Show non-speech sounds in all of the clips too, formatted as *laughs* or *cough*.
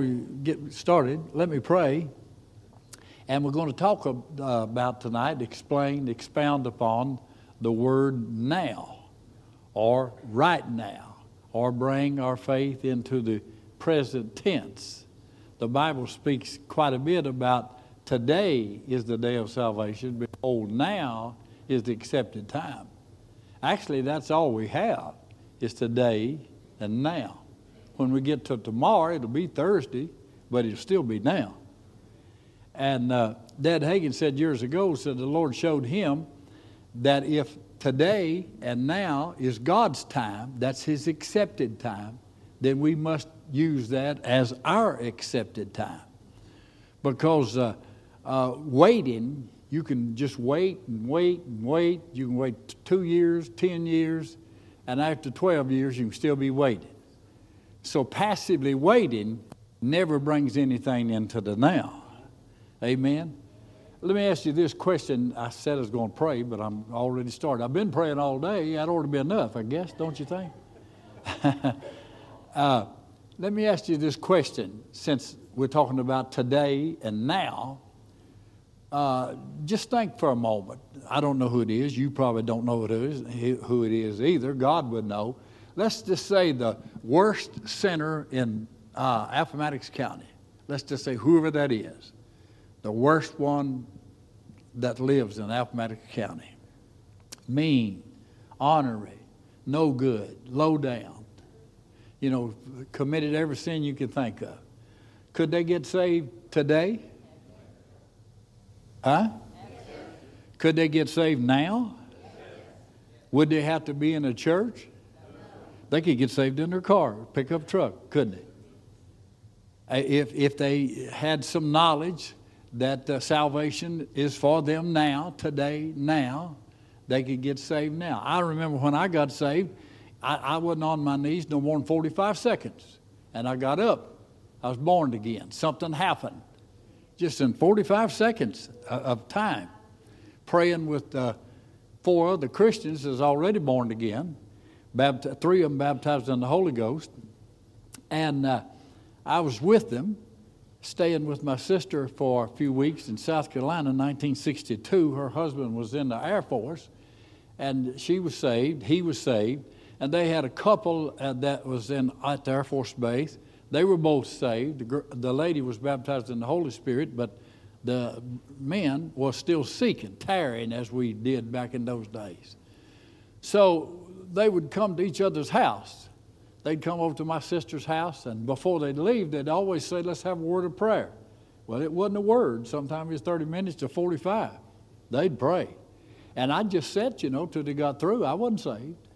we get started, let me pray. And we're going to talk uh, about tonight, explain, expound upon the word now, or right now, or bring our faith into the present tense. The Bible speaks quite a bit about today is the day of salvation. Behold, now is the accepted time. Actually, that's all we have is today and now. When we get to tomorrow, it'll be Thursday, but it'll still be now. And uh, Dad Hagin said years ago, said the Lord showed him that if today and now is God's time, that's His accepted time, then we must use that as our accepted time. Because uh, uh, waiting, you can just wait and wait and wait. You can wait two years, 10 years, and after 12 years, you can still be waiting. So passively waiting never brings anything into the now. Amen. Let me ask you this question. I said I was going to pray, but I'm already started. I've been praying all day. That ought to be enough, I guess, don't you think? *laughs* uh, let me ask you this question since we're talking about today and now. Uh, just think for a moment. I don't know who it is. You probably don't know who it is, who it is either. God would know. Let's just say the worst sinner in uh, Appomattox County. Let's just say whoever that is, the worst one that lives in Appomattox County. Mean, ornery, no good, low down. You know, committed every sin you could think of. Could they get saved today? Huh? Could they get saved now? Would they have to be in a church? They could get saved in their car, pickup truck, couldn't they? If, if they had some knowledge that uh, salvation is for them now, today, now, they could get saved now. I remember when I got saved, I, I wasn't on my knees no more than 45 seconds. And I got up. I was born again. Something happened just in 45 seconds of time, praying with uh, four other Christians that's already born again, three of them baptized in the Holy Ghost. And uh, I was with them, staying with my sister for a few weeks in South Carolina in 1962. Her husband was in the Air Force, and she was saved, he was saved, and they had a couple uh, that was in at the Air Force Base they were both saved. The, the lady was baptized in the Holy Spirit, but the men was still seeking, tarrying as we did back in those days. So they would come to each other's house. They'd come over to my sister's house, and before they'd leave, they'd always say, Let's have a word of prayer. Well, it wasn't a word. Sometimes it was 30 minutes to 45. They'd pray. And I just sat, you know, till they got through. I wasn't saved.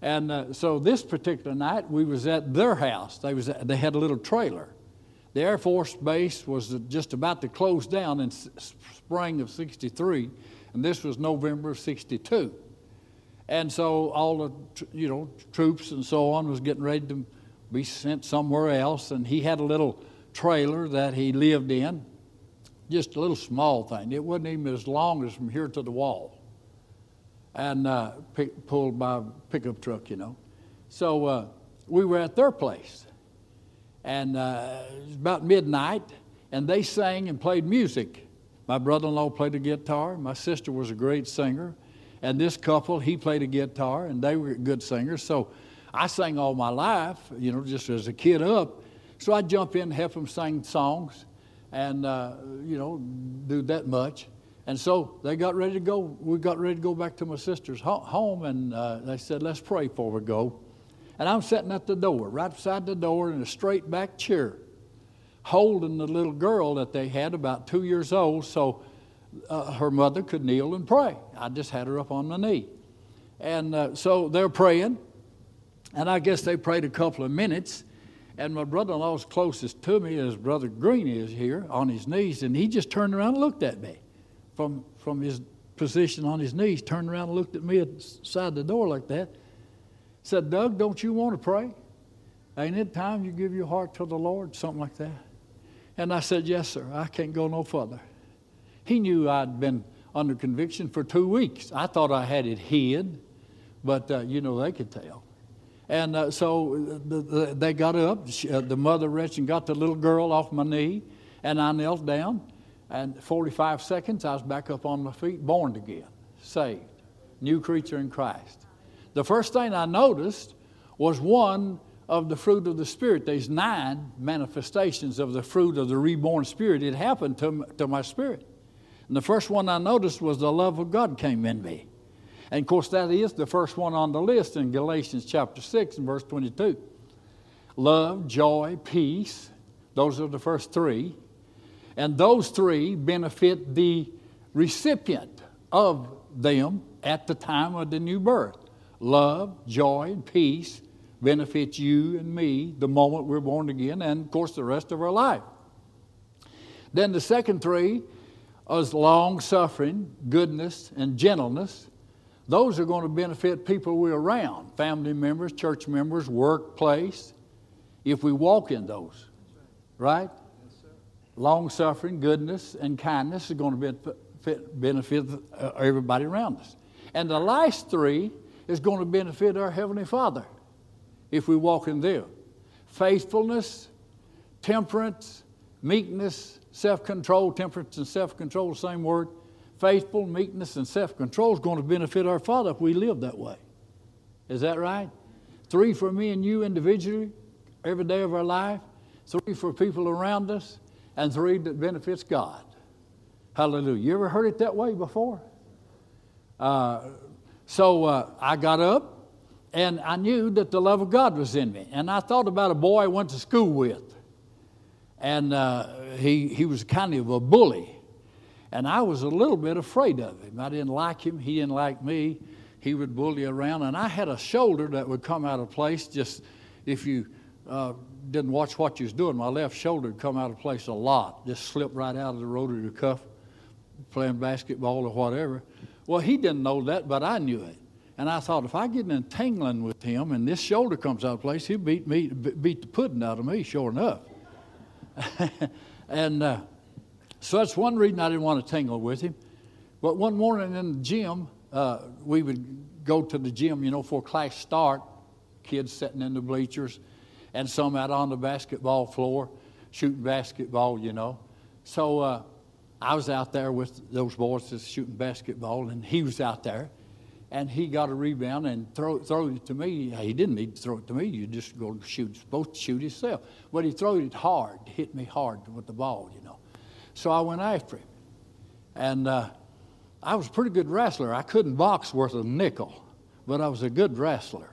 And uh, so this particular night, we was at their house. They, was, they had a little trailer. The Air Force Base was just about to close down in s- spring of 63, and this was November of 62. And so all the, you know, troops and so on was getting ready to be sent somewhere else, and he had a little trailer that he lived in, just a little small thing. It wasn't even as long as from here to the wall and uh, pick, pulled by a pickup truck, you know. So uh, we were at their place, and uh, it was about midnight, and they sang and played music. My brother-in-law played the guitar. My sister was a great singer, and this couple he played a guitar, and they were good singers. So I sang all my life, you know, just as a kid up. So I'd jump in and help them sing songs, and uh, you know, do that much. And so they got ready to go. We got ready to go back to my sister's home, and uh, they said, Let's pray before we go. And I'm sitting at the door, right beside the door in a straight back chair, holding the little girl that they had, about two years old, so uh, her mother could kneel and pray. I just had her up on my knee. And uh, so they're praying, and I guess they prayed a couple of minutes. And my brother in law's closest to me, as Brother Green is here, on his knees, and he just turned around and looked at me from, from his position on his knees, turned around and looked at me outside the door like that. Said, Doug, don't you want to pray? Ain't it time you give your heart to the Lord? Something like that. And I said, Yes, sir. I can't go no further. He knew I'd been under conviction for two weeks. I thought I had it hid, but uh, you know, they could tell. And uh, so the, the, they got up. She, uh, the mother reached and got the little girl off my knee, and I knelt down. And 45 seconds, I was back up on my feet, born again, saved, new creature in Christ. The first thing I noticed was one of the fruit of the Spirit. There's nine manifestations of the fruit of the reborn Spirit. It happened to, to my spirit. And the first one I noticed was the love of God came in me. And of course, that is the first one on the list in Galatians chapter 6 and verse 22. Love, joy, peace, those are the first three. And those three benefit the recipient of them at the time of the new birth. Love, joy, and peace benefit you and me the moment we're born again, and of course, the rest of our life. Then the second three is long suffering, goodness, and gentleness those are going to benefit people we're around family members, church members, workplace, if we walk in those. Right? Long suffering, goodness, and kindness is going to benefit, benefit uh, everybody around us. And the last three is going to benefit our Heavenly Father if we walk in them faithfulness, temperance, meekness, self control, temperance and self control, same word faithful, meekness, and self control is going to benefit our Father if we live that way. Is that right? Three for me and you individually, every day of our life, three for people around us, and three that benefits God. Hallelujah. You ever heard it that way before? Uh, so uh, I got up and I knew that the love of God was in me. And I thought about a boy I went to school with. And uh, he, he was kind of a bully. And I was a little bit afraid of him. I didn't like him. He didn't like me. He would bully around. And I had a shoulder that would come out of place just if you uh, didn't watch what you was doing. My left shoulder would come out of place a lot, just slip right out of the rotary cuff, playing basketball or whatever. Well, he didn't know that, but I knew it. And I thought, if I get in entangling with him and this shoulder comes out of place, he'll beat me, beat the pudding out of me, sure enough. *laughs* and uh, so that's one reason I didn't want to tangle with him. But one morning in the gym, uh, we would go to the gym, you know, for class start, kids sitting in the bleachers, and some out on the basketball floor shooting basketball, you know. So uh, I was out there with those boys just shooting basketball, and he was out there, and he got a rebound and throw, throw it to me. He didn't need to throw it to me. You just go shoot, supposed to shoot himself. But he threw it hard, hit me hard with the ball, you know. So I went after him. And uh, I was a pretty good wrestler. I couldn't box worth a nickel, but I was a good wrestler.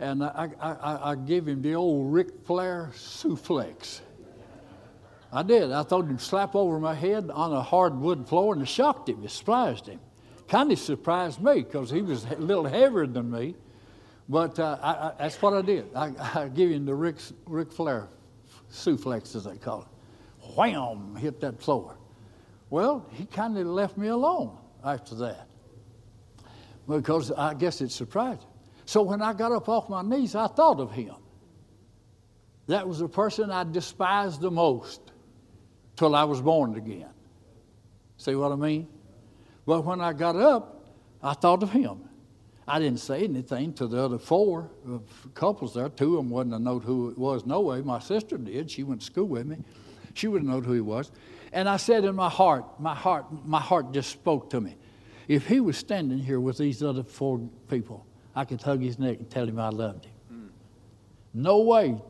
And I, I, I, I gave him the old Ric Flair suplex. I did. I thought he'd slap over my head on a hard wood floor and it shocked him. It splashed him. Kind of surprised me because he was a little heavier than me. But uh, I, that's what I did. I, I gave him the Rick, Ric Flair suplex, as they call it wham, hit that floor. Well, he kind of left me alone after that because I guess it surprised him. So when I got up off my knees, I thought of him. That was the person I despised the most till I was born again. See what I mean? But when I got up, I thought of him. I didn't say anything to the other four couples there. Two of them wouldn't have known who it was no way. My sister did. She went to school with me. She would have known who he was. And I said in my heart, my heart, my heart just spoke to me. If he was standing here with these other four people, I could hug his neck and tell him I loved him. Mm. No way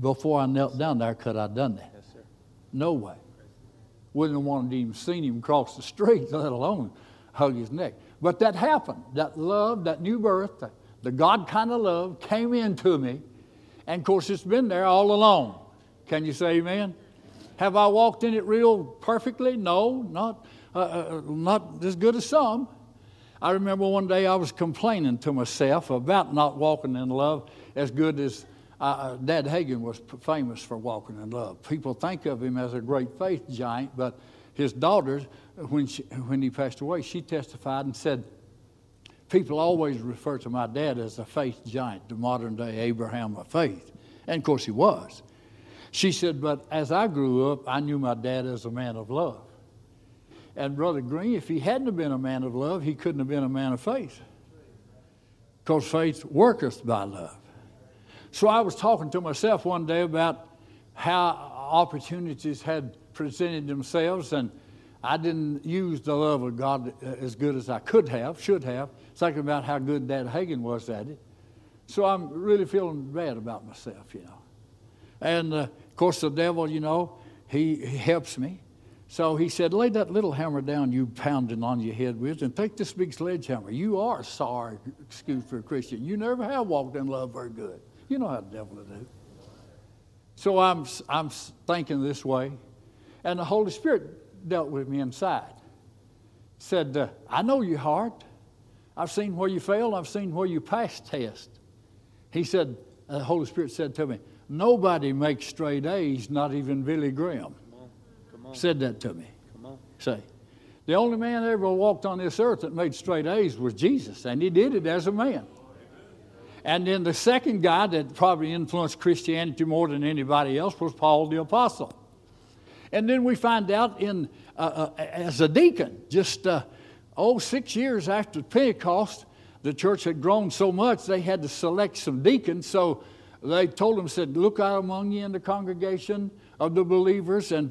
before I knelt down there could I have done that. Yes, no way. Wouldn't have wanted to even seen him cross the street, *laughs* let alone hug his neck. But that happened. That love, that new birth, the, the God kind of love came into me. And of course, it's been there all along. Can you say amen? Have I walked in it real perfectly? No, not, uh, uh, not as good as some. I remember one day I was complaining to myself about not walking in love as good as uh, uh Dad Hagin was famous for walking in love. People think of him as a great faith giant, but his daughter, when, she, when he passed away, she testified and said, People always refer to my dad as a faith giant, the modern day Abraham of faith. And of course, he was. She said, But as I grew up, I knew my dad as a man of love. And Brother Green, if he hadn't have been a man of love, he couldn't have been a man of faith. Because faith worketh by love. So I was talking to myself one day about how opportunities had presented themselves, and I didn't use the love of God as good as I could have, should have, thinking about how good Dad Hagin was at it. So I'm really feeling bad about myself, you know. And uh, of course, the devil, you know, he, he helps me. So he said, Lay that little hammer down you pounding on your head with and take this big sledgehammer. You are sorry, excuse for a Christian. You never have walked in love very good. You know how the devil to do. So I'm, I'm thinking this way, and the Holy Spirit dealt with me inside. Said, uh, I know your heart. I've seen where you failed, I've seen where you passed test. He said, the Holy Spirit said to me, Nobody makes straight A's, not even Billy Graham. Come on. Come on. Said that to me. Come on. Say. The only man that ever walked on this earth that made straight A's was Jesus, and he did it as a man. And then the second guy that probably influenced Christianity more than anybody else was Paul the Apostle. And then we find out in uh, uh, as a deacon, just uh, oh six years after Pentecost, the church had grown so much they had to select some deacons. So they told them, said, Look out among you in the congregation of the believers and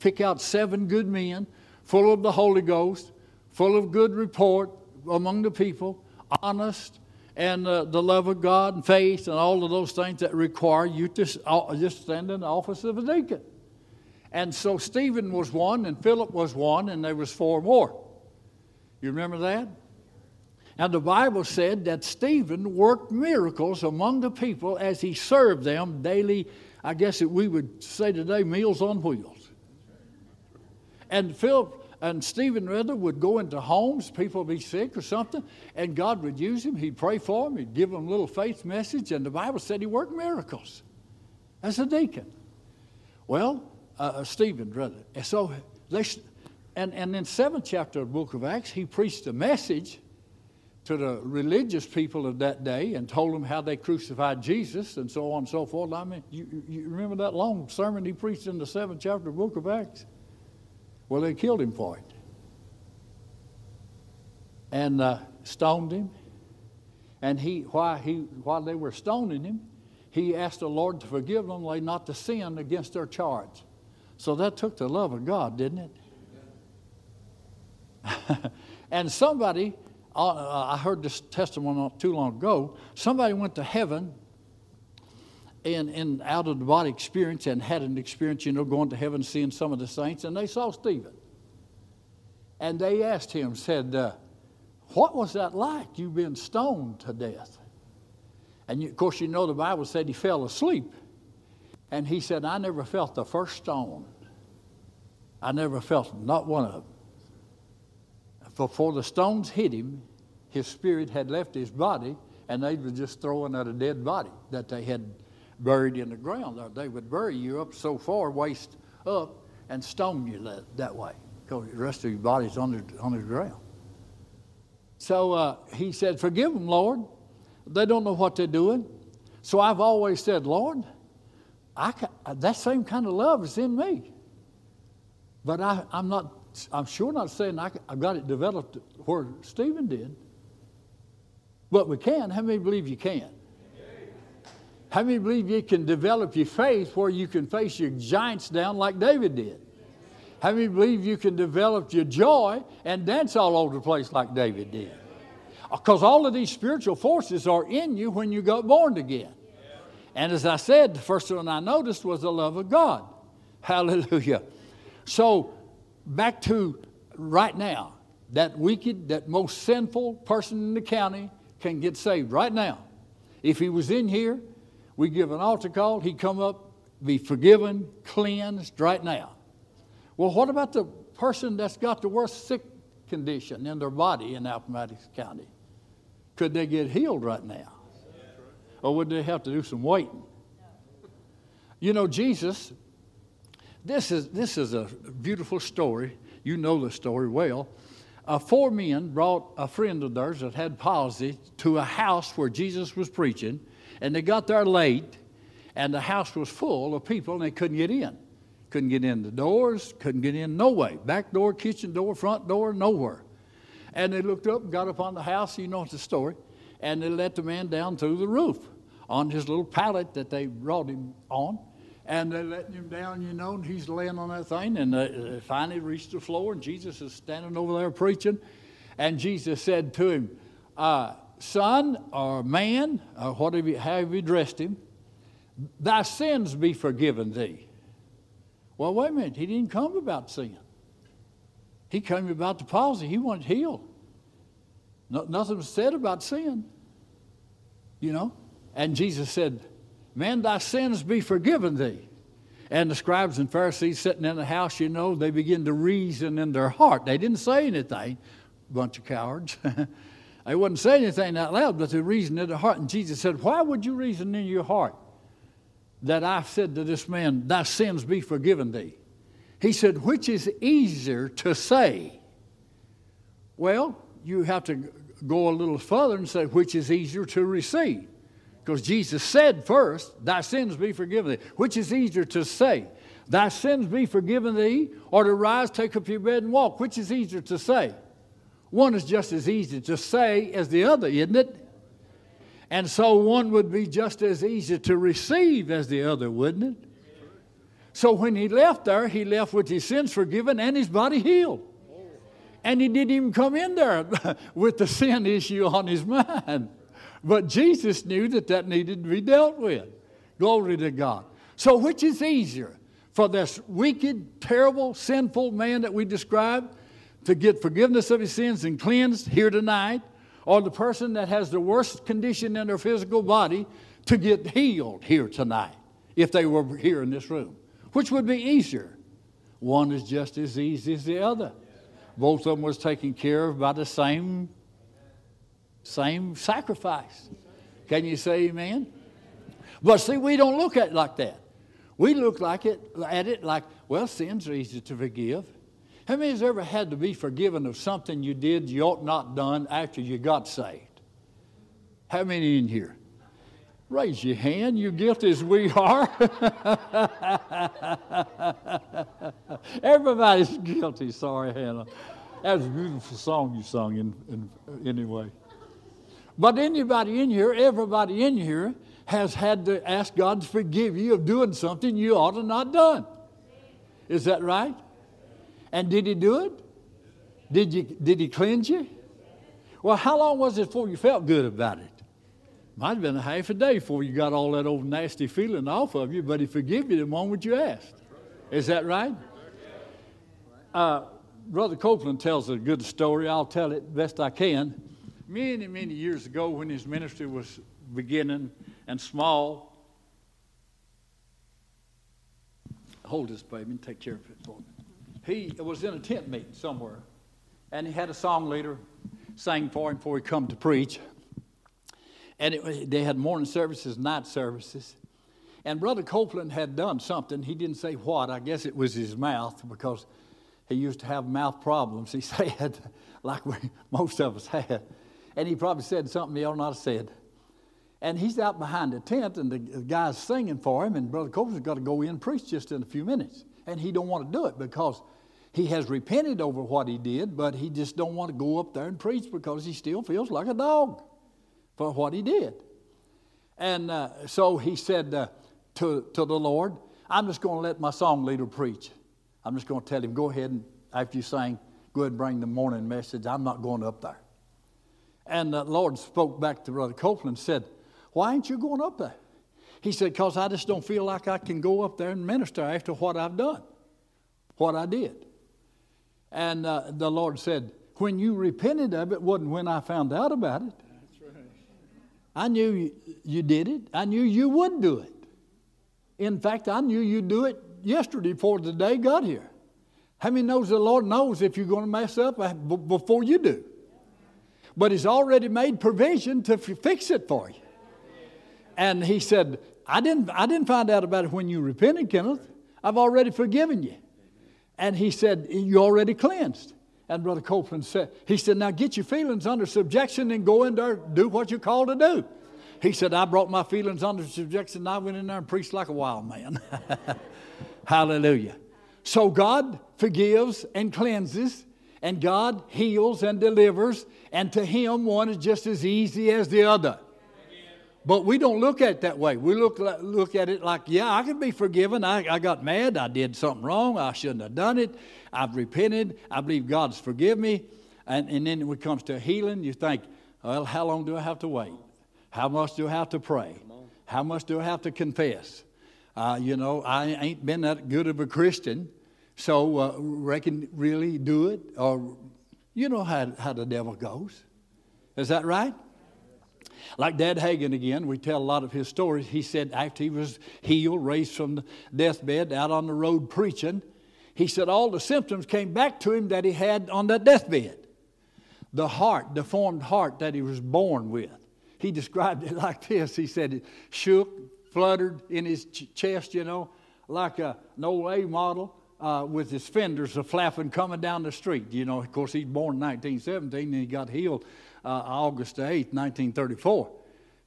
pick out seven good men, full of the Holy Ghost, full of good report among the people, honest, and uh, the love of God and faith and all of those things that require you to just stand in the office of a deacon. And so Stephen was one, and Philip was one, and there was four more. You remember that? And the Bible said that Stephen worked miracles among the people as he served them daily, I guess that we would say today, meals on wheels. And Philip and Stephen rather would go into homes, people would be sick or something, and God would use him. He'd pray for them, he'd give them a little faith message, and the Bible said he worked miracles as a deacon. Well, uh, uh Stephen rather. And so they, and, and in seventh chapter of the book of Acts, he preached a message to the religious people of that day and told them how they crucified Jesus and so on and so forth. I mean, you, you remember that long sermon he preached in the seventh chapter of the book of Acts? Well, they killed him for it and uh, stoned him. And he, while, he, while they were stoning him, he asked the Lord to forgive them, like not to sin against their charge. So that took the love of God, didn't it? *laughs* and somebody uh, I heard this testimony not too long ago. Somebody went to heaven in, in out of the body experience and had an experience, you know, going to heaven, seeing some of the saints, and they saw Stephen. And they asked him, said, uh, What was that like? You've been stoned to death. And you, of course, you know the Bible said he fell asleep. And he said, I never felt the first stone. I never felt not one of them. Before the stones hit him, his spirit had left his body, and they were just throwing at a dead body that they had buried in the ground. They would bury you up so far, waist up, and stone you that, that way, because the rest of your body's under, on the ground. So uh, he said, Forgive them, Lord. They don't know what they're doing. So I've always said, Lord, I can, that same kind of love is in me. But I, am not, I'm sure not saying I, I got it developed where Stephen did. But we can. How many believe you can? How many believe you can develop your faith where you can face your giants down like David did? How many believe you can develop your joy and dance all over the place like David did? Because all of these spiritual forces are in you when you got born again. And as I said, the first one I noticed was the love of God. Hallelujah. So, back to right now, that wicked, that most sinful person in the county can get saved right now. If he was in here, we give an altar call, he'd come up, be forgiven, cleansed right now. Well, what about the person that's got the worst sick condition in their body in Appomattox County? Could they get healed right now? Or wouldn't they have to do some waiting? You know, Jesus, this is, this is a beautiful story. You know the story well uh, four men brought a friend of theirs that had palsy to a house where Jesus was preaching, and they got there late, and the house was full of people, and they couldn't get in. Couldn't get in the doors, couldn't get in no way. Back door, kitchen door, front door, nowhere. And they looked up, and got up on the house, you know the story, and they let the man down through the roof. on his little pallet that they brought him on. And they letting him down, you know, and he's laying on that thing. And they finally reached the floor, and Jesus is standing over there preaching. And Jesus said to him, uh, Son or man, or whatever, however you dressed him, thy sins be forgiven thee. Well, wait a minute. He didn't come about sin. He came about the palsy. He wanted healed. No, nothing was said about sin. You know? And Jesus said, Man, thy sins be forgiven thee. And the scribes and Pharisees sitting in the house, you know, they begin to reason in their heart. They didn't say anything, bunch of cowards. *laughs* they wouldn't say anything out loud, but they reasoned in their heart. And Jesus said, Why would you reason in your heart that I said to this man, Thy sins be forgiven thee? He said, Which is easier to say? Well, you have to go a little further and say, Which is easier to receive? Because Jesus said first, Thy sins be forgiven thee. Which is easier to say? Thy sins be forgiven thee, or to rise, take up your bed, and walk? Which is easier to say? One is just as easy to say as the other, isn't it? And so one would be just as easy to receive as the other, wouldn't it? So when he left there, he left with his sins forgiven and his body healed. And he didn't even come in there *laughs* with the sin issue on his mind. But Jesus knew that that needed to be dealt with. Glory to God. So, which is easier for this wicked, terrible, sinful man that we described to get forgiveness of his sins and cleansed here tonight, or the person that has the worst condition in their physical body to get healed here tonight if they were here in this room? Which would be easier? One is just as easy as the other. Both of them was taken care of by the same, same sacrifice. Can you say amen? But see, we don't look at it like that. We look like it, at it like, well, sins are easy to forgive. How many has ever had to be forgiven of something you did you ought not done after you got saved? How many in here? Raise your hand, you guilty as we are. Everybody's guilty. Sorry, Hannah. That was a beautiful song you sung in, in, anyway. But anybody in here, everybody in here, has had to ask God to forgive you of doing something you ought to not done. Is that right? And did He do it? Did, you, did He cleanse you? Well, how long was it before you felt good about it? Might have been a half a day before you got all that old nasty feeling off of you, but he forgave you the moment you asked. Is that right? Uh, Brother Copeland tells a good story. I'll tell it best I can. Many, many years ago, when his ministry was beginning and small, hold this baby and take care of it for me. He was in a tent meeting somewhere, and he had a song leader sang for him before he come to preach. And it, they had morning services, night services. And Brother Copeland had done something. He didn't say what. I guess it was his mouth because he used to have mouth problems, he *laughs* said, like we, most of us had. And he probably said something he ought not have said. And he's out behind the tent, and the guy's singing for him, and Brother Copeland's got to go in and preach just in a few minutes. And he don't want to do it because he has repented over what he did, but he just don't want to go up there and preach because he still feels like a dog for what he did. And uh, so he said uh, to, to the Lord, I'm just going to let my song leader preach. I'm just going to tell him, go ahead and after you sing, go ahead and bring the morning message. I'm not going up there. And the Lord spoke back to Brother Copeland and said, Why ain't you going up there? He said, Because I just don't feel like I can go up there and minister after what I've done, what I did. And uh, the Lord said, When you repented of it, wasn't when I found out about it. I knew you did it. I knew you would do it. In fact, I knew you'd do it yesterday before the day got here. How many knows the Lord knows if you're going to mess up uh, before you do? But He's already made provision to fix it for you. And He said, I didn't, I didn't find out about it when you repented, Kenneth. I've already forgiven you. And He said, You're already cleansed. And Brother Copeland said, he said, now get your feelings under subjection and go in there, do what you're called to do. He said, I brought my feelings under subjection and I went in there and preached like a wild man. *laughs* Hallelujah. So God forgives and cleanses, and God heals and delivers, and to Him one is just as easy as the other. But we don't look at it that way. We look, look at it like, yeah, I can be forgiven. I, I got mad. I did something wrong. I shouldn't have done it. I've repented. I believe God's forgive me. And, and then when it comes to healing, you think, well, how long do I have to wait? How much do I have to pray? How much do I have to confess? Uh, you know, I ain't been that good of a Christian, so uh, reckon really do it. Or you know how, how the devil goes. Is that right? Like Dad Hagin again, we tell a lot of his stories. He said after he was healed, raised from the deathbed, out on the road preaching, he said all the symptoms came back to him that he had on that deathbed. The heart, deformed heart that he was born with. He *laughs* described it like this. He said it shook, fluttered in his ch- chest, you know, like a, an old A model. Uh, with his fenders a flapping coming down the street. You know, of course, he's born in 1917 and he got healed uh, August 8, 1934.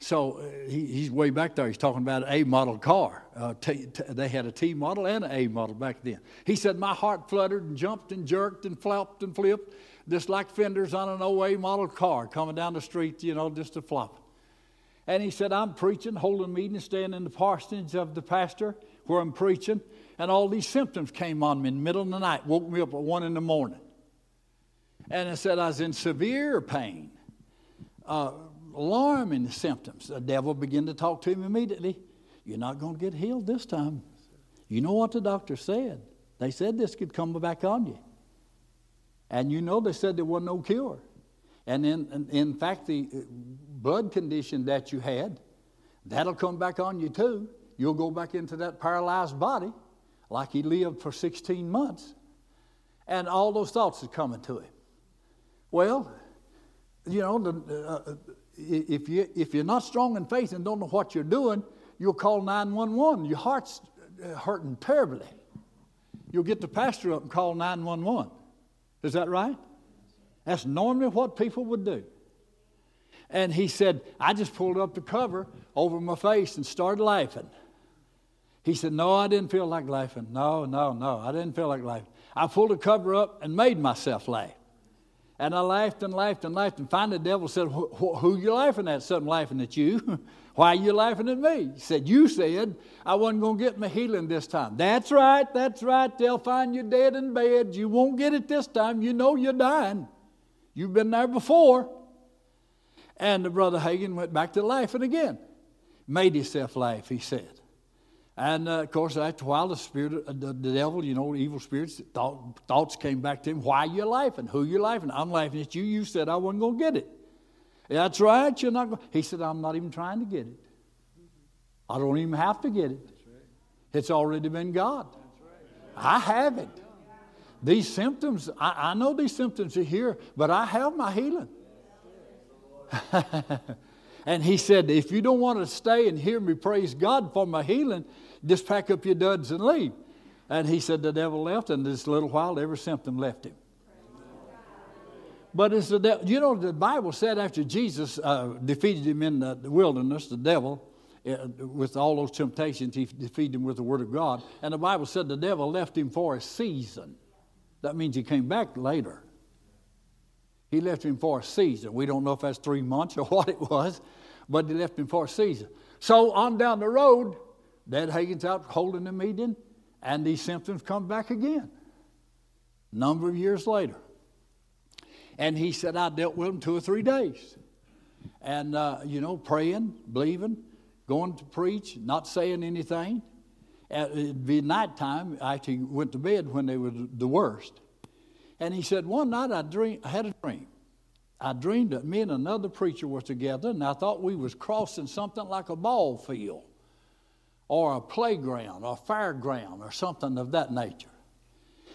So uh, he, he's way back there. He's talking about an A model car. Uh, t- t- they had a T model and an A model back then. He said, My heart fluttered and jumped and jerked and flopped and flipped, just like fenders on an old A model car coming down the street, you know, just a flop. And he said, I'm preaching, holding meetings, staying in the parsonage of the pastor where I'm preaching, and all these symptoms came on me in the middle of the night, woke me up at one in the morning. And I said I was in severe pain uh, alarming symptoms. The devil began to talk to him immediately. You're not going to get healed this time. You know what the doctor said. They said this could come back on you. And you know they said there was no cure. And in, in fact, the uh, blood condition that you had, that'll come back on you too. You'll go back into that paralyzed body like he lived for 16 months. And all those thoughts are coming to him. Well, you know, the, uh, if, you, if you're not strong in faith and don't know what you're doing, you'll call 911. Your heart's uh, hurting terribly. You'll get the pastor up and call 911. Is that right? That's normally what people would do. And he said, I just pulled up the cover over my face and started laughing. He said, No, I didn't feel like laughing. No, no, no, I didn't feel like laughing. I pulled the cover up and made myself laugh. And I laughed and laughed and laughed. And finally, the devil said, Who are you laughing at? Something laughing at you. *laughs* Why are you laughing at me? He said, You said I wasn't going to get my healing this time. That's right, that's right. They'll find you dead in bed. You won't get it this time. You know you're dying. You've been there before. And the brother Hagin went back to laughing again. Made himself laugh, he said. And uh, of course, a while, the spirit, the, the, devil, you know, evil spirits, thought, thoughts came back to him. Why are you laughing? Who are you laughing? I'm laughing at you. You said I wasn't going to get it. That's right. You're not going. He said, I'm not even trying to get it. I don't even have to get it. It's already been God. I have it. These symptoms, I, I know these symptoms are here, but I have my healing. *laughs* And he said, If you don't want to stay and hear me praise God for my healing, just pack up your duds and leave. And he said, The devil left, and this little while, every symptom left him. But it's the de- you know the Bible said after Jesus uh, defeated him in the wilderness, the devil, uh, with all those temptations, he defeated him with the word of God. And the Bible said the devil left him for a season. That means he came back later. He left him for a season. We don't know if that's three months or *laughs* what it was, but he left him for a season. So on down the road, Dad Hagin's out holding the meeting, and these symptoms come back again. Number of years later. And he said, I dealt with them two or three days. And, uh, you know, praying, believing, going to preach, not saying anything. It'd be nighttime. I actually went to bed when they were the worst. And he said, One night I, dream, I had a dream. I dreamed that me and another preacher were together, and I thought we was crossing something like a ball field or a playground or a fairground or something of that nature.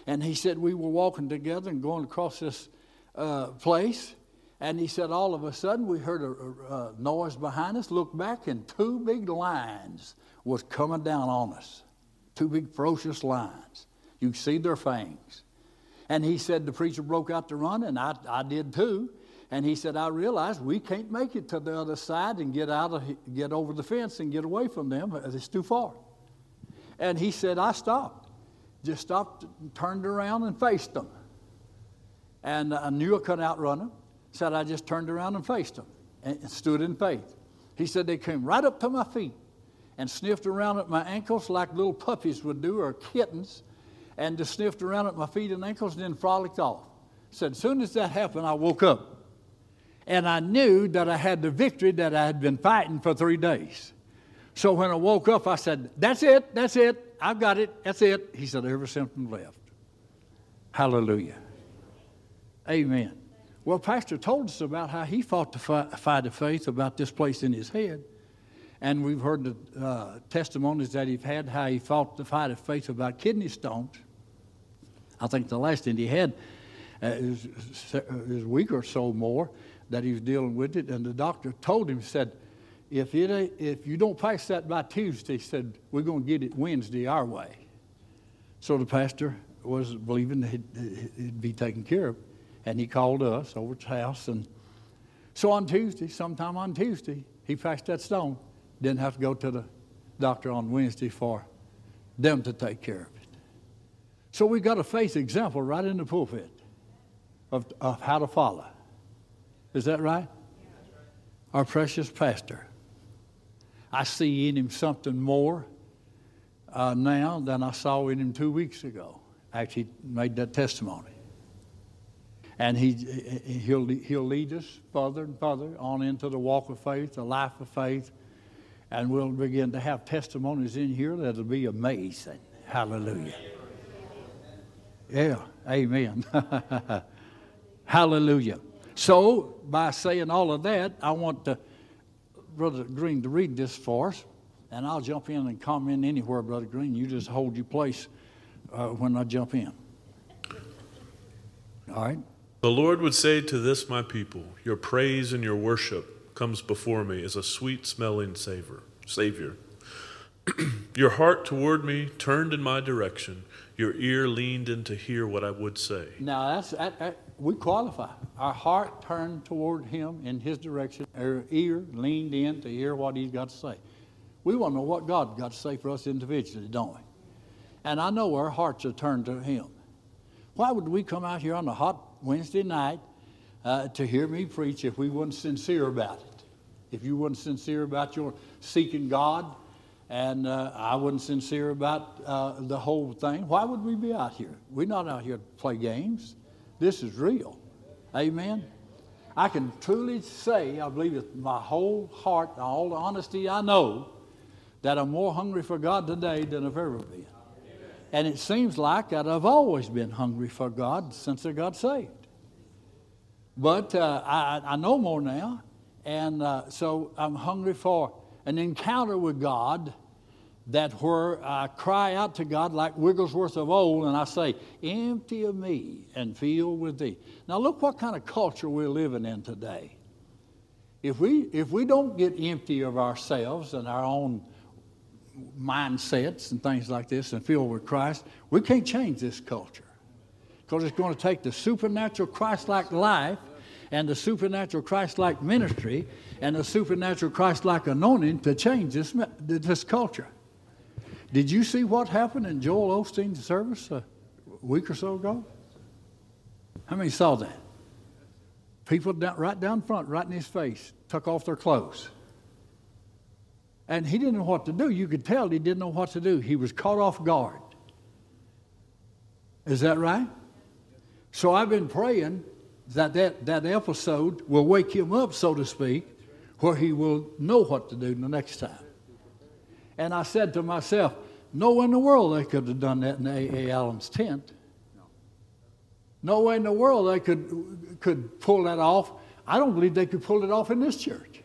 And he said we were walking together and going across this uh, place. And he said all of a sudden we heard a, a, noise behind us, looked back, and two big lions was coming down on us. Two big ferocious lions. You see their fangs. And he said the preacher broke out to run, and I, I did too. And he said, I realized we can't make it to the other side and get out of get over the fence and get away from them. It's too far. And he said, I stopped. Just stopped, turned around and faced them. And I knew I couldn't outrun them. Said I just turned around and faced them and stood in faith. He said they came right up to my feet and sniffed around at my ankles like little puppies would do or kittens and just sniffed around at my feet and ankles and then frolicked off. Said, as soon as that happened, I woke up. And I knew that I had the victory that I had been fighting for three days. So when I woke up, I said, That's it, that's it, I've got it, that's it. He said, Every symptom left. Hallelujah. Amen. Well, Pastor told us about how he fought the fight of faith about this place in his head. And we've heard the uh, testimonies that he's had, how he fought the fight of faith about kidney stones. I think the last thing he had uh, is, is a week or so more that he was dealing with it, and the doctor told him, said, if, it, if you don't pass that by Tuesday, he said, we're going to get it Wednesday our way. So the pastor was believing that it'd be taken care of, and he called us over to his house. And so on Tuesday, sometime on Tuesday, he passed that stone. Didn't have to go to the doctor on Wednesday for them to take care of. So we've got a faith example right in the pulpit of, of how to follow. Is that right? Our precious pastor. I see in him something more uh, now than I saw in him two weeks ago. Actually, made that testimony. And he, he'll, he'll lead us further and further on into the walk of faith, the life of faith, and we'll begin to have testimonies in here that'll be amazing. Hallelujah. Yeah, amen. *laughs* Hallelujah. So, by saying all of that, I want to, Brother Green to read this for us, and I'll jump in and comment anywhere, Brother Green. You just hold your place uh, when I jump in. All right? The Lord would say to this, my people, Your praise and your worship comes before me as a sweet smelling savor, Savior. *clears throat* your heart toward me turned in my direction. Your ear leaned in to hear what I would say. Now, that's, that, that, we qualify. Our heart turned toward Him in His direction. Our ear leaned in to hear what He's got to say. We want to know what God got to say for us individually, don't we? And I know our hearts are turned to Him. Why would we come out here on a hot Wednesday night uh, to hear me preach if we weren't sincere about it. If you weren't sincere about your seeking God, and uh, I wasn't sincere about uh, the whole thing, why would we be out here? We're not out here to play games. This is real. Amen. I can truly say, I believe with my whole heart, all the honesty I know, that I'm more hungry for God today than I've ever been. And it seems like that I've always been hungry for God since I got saved. But uh, I, I, know more now, and uh, so I'm hungry for an encounter with God that where I cry out to God like Wigglesworth of old and I say, Empty of me and fill with thee. Now, look what kind of culture we're living in today. If we, if we don't get empty of ourselves and our own mindsets and things like this and filled with Christ, we can't change this culture because it's going to take the supernatural Christ like life and the supernatural Christ like ministry and the supernatural Christ like anointing to change this, this culture. Did you see what happened in Joel Osteen's service a week or so ago? How many saw that? People down, right down front, right in his face, took off their clothes. And he didn't know what to do. You could tell he didn't know what to do. He was caught off guard. Is that right? So I've been praying that, that that episode will wake him up, so to speak, where he will know what to do the next time. And I said to myself, no way in the world they could have done that in A.A. Allen's tent. No way in the world they could, could pull that off. I don't believe they could pull it off in this church.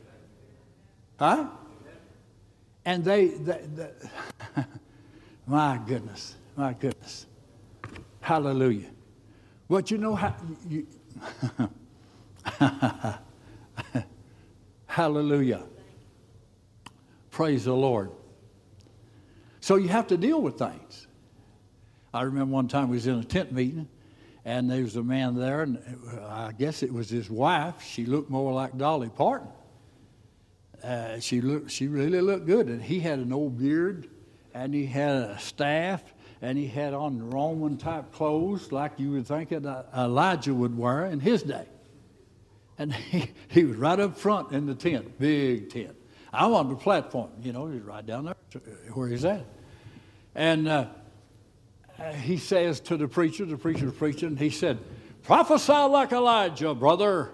Huh? And they, they, they *laughs* my goodness, my goodness. Hallelujah. But you know how you, *laughs* Hallelujah. Praise the Lord. So you have to deal with things. I remember one time we was in a tent meeting, and there was a man there, and I guess it was his wife. She looked more like Dolly Parton. Uh, she looked, she really looked good, and he had an old beard, and he had a staff, and he had on Roman type clothes like you would think uh, Elijah would wear in his day. And *laughs* he, he was right up front in the tent, big tent. I'm on the platform, you know, he's right down there uh, where he's at. And uh, uh, he says to the preacher, the preacher's preaching, he said, Prophesy like Elijah, brother.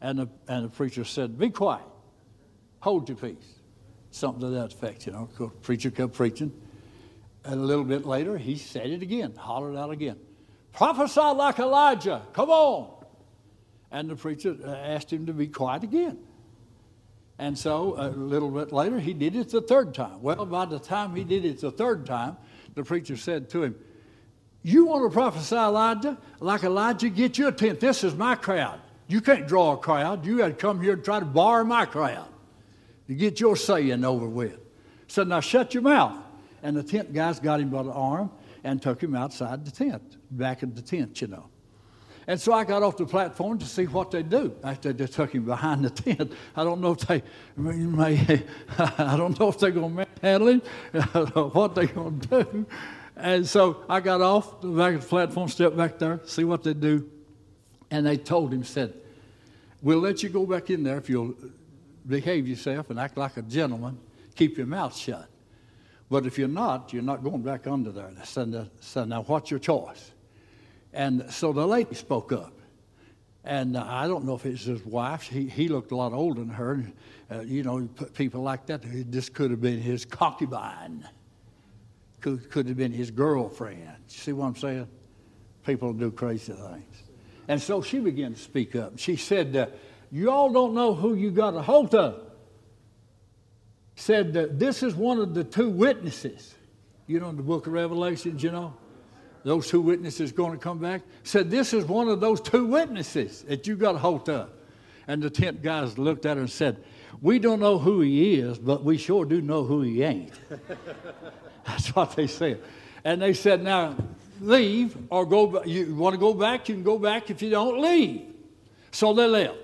And the, and the preacher said, Be quiet, hold your peace. Something to that effect, you know. The preacher kept preaching. And a little bit later, he said it again, hollered out again. Prophesy like Elijah, come on. And the preacher uh, asked him to be quiet again. And so a little bit later, he did it the third time. Well, by the time he did it the third time, the preacher said to him, You want to prophesy Elijah? Like Elijah, get you a tent. This is my crowd. You can't draw a crowd. You got to come here and try to bar my crowd to get your saying over with. So now shut your mouth. And the tent guys got him by the arm and took him outside the tent, back of the tent, you know. And so I got off the platform to see what they do. After they took him behind the tent, I don't know if they may, *laughs* I don't know if they're going to manhandle him, *laughs* what they're going to do. And so I got off the back of the platform, stepped back there, see what they do. And they told him, said, we'll let you go back in there if you'll behave yourself and act like a gentleman, keep your mouth shut. But if you're not, you're not going back under there. So, so now what's your choice? And so the lady spoke up. And uh, I don't know if it's his wife. He, he looked a lot older than her. Uh, you know, people like that. This could have been his concubine. Could, could have been his girlfriend. You see what I'm saying? People do crazy things. And so she began to speak up. She said, uh, You all don't know who you got a hold of. Said, uh, This is one of the two witnesses. You know, in the book of Revelations, you know? those two witnesses going to come back? Said, This is one of those two witnesses that you got a hold of. And the tent guys looked at her and said, We don't know who he is, but we sure do know who he ain't. *laughs* That's what they said. And they said, Now leave or go. You want to go back? You can go back if you don't leave. So they left.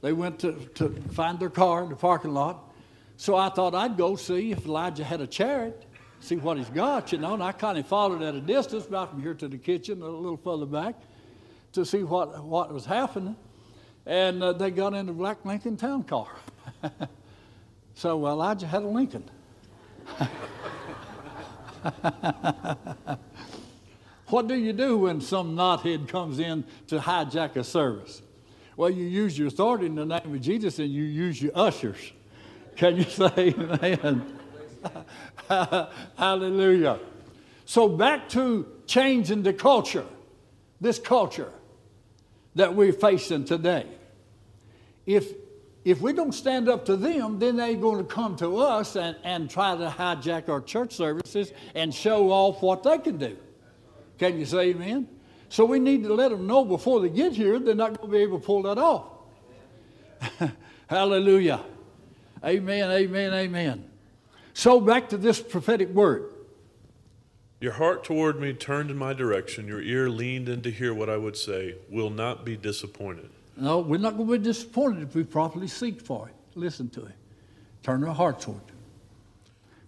They went to, to find their car in the parking lot. So I thought I'd go see if Elijah had a chariot see what he's got, you know. And I kind of followed at a distance, about from here to the kitchen, a little further back, to see what, what was happening. And uh, they got in the black Lincoln town car. *laughs* so Elijah had a Lincoln. *laughs* what do you do when some knothead comes in to hijack a service? Well, you use your authority in the name of Jesus and you use your ushers. Can you *laughs* say amen? *laughs* Hallelujah. So back to changing the culture, this culture that we're facing today. If if we don't stand up to them, then they're going to come to us and, and try to hijack our church services and show off what they can do. Can you say amen? So we need to let them know before they get here they're not going to be able to pull that off. *laughs* Hallelujah. Amen, amen, amen. So back to this prophetic word. Your heart toward me turned in my direction, your ear leaned in to hear what I would say, will not be disappointed. No, we're not going to be disappointed if we properly seek for it, listen to it, turn our heart toward it.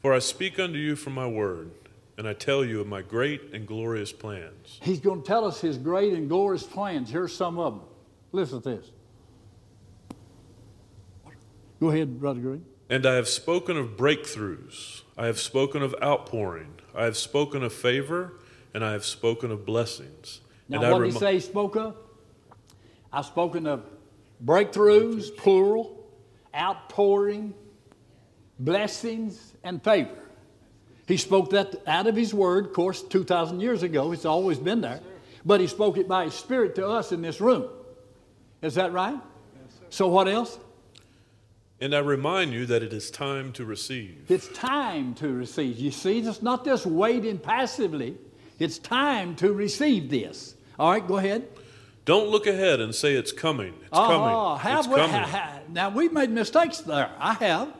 For I speak unto you from my word, and I tell you of my great and glorious plans. He's going to tell us his great and glorious plans. Here's some of them. Listen to this. Go ahead, Brother Green. And I have spoken of breakthroughs. I have spoken of outpouring. I have spoken of favor, and I have spoken of blessings. Now, and what did he say he spoke of? I've spoken of breakthroughs, plural, outpouring, blessings, and favor. He spoke that out of his word, of course, 2,000 years ago. It's always been there. But he spoke it by his spirit to us in this room. Is that right? so, what else? And I remind you that it is time to receive. It's time to receive. You see, it's not just waiting passively, it's time to receive this. All right, go ahead. Don't look ahead and say it's coming. It's uh coming. Have it's we, coming. Ha, ha, now, we've made mistakes there. I have.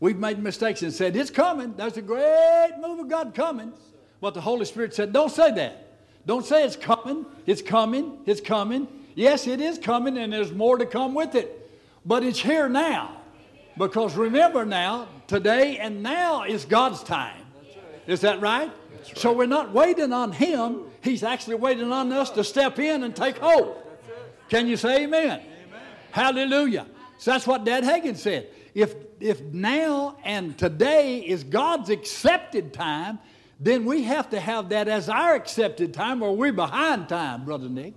We've made mistakes and said, It's coming. There's a great move of God coming. But the Holy Spirit said, Don't say that. Don't say it's coming. It's coming. It's coming. Yes, it is coming, and there's more to come with it. But it's here now. Because remember now, today and now is God's time. Is that right? right? So we're not waiting on Him, He's actually waiting on us to step in and take hold. Can you say amen? amen? Hallelujah. So that's what Dad Hagin said. if, if now and today is God's accepted time, then we have to have that as our accepted time or we're behind time, Brother Nick.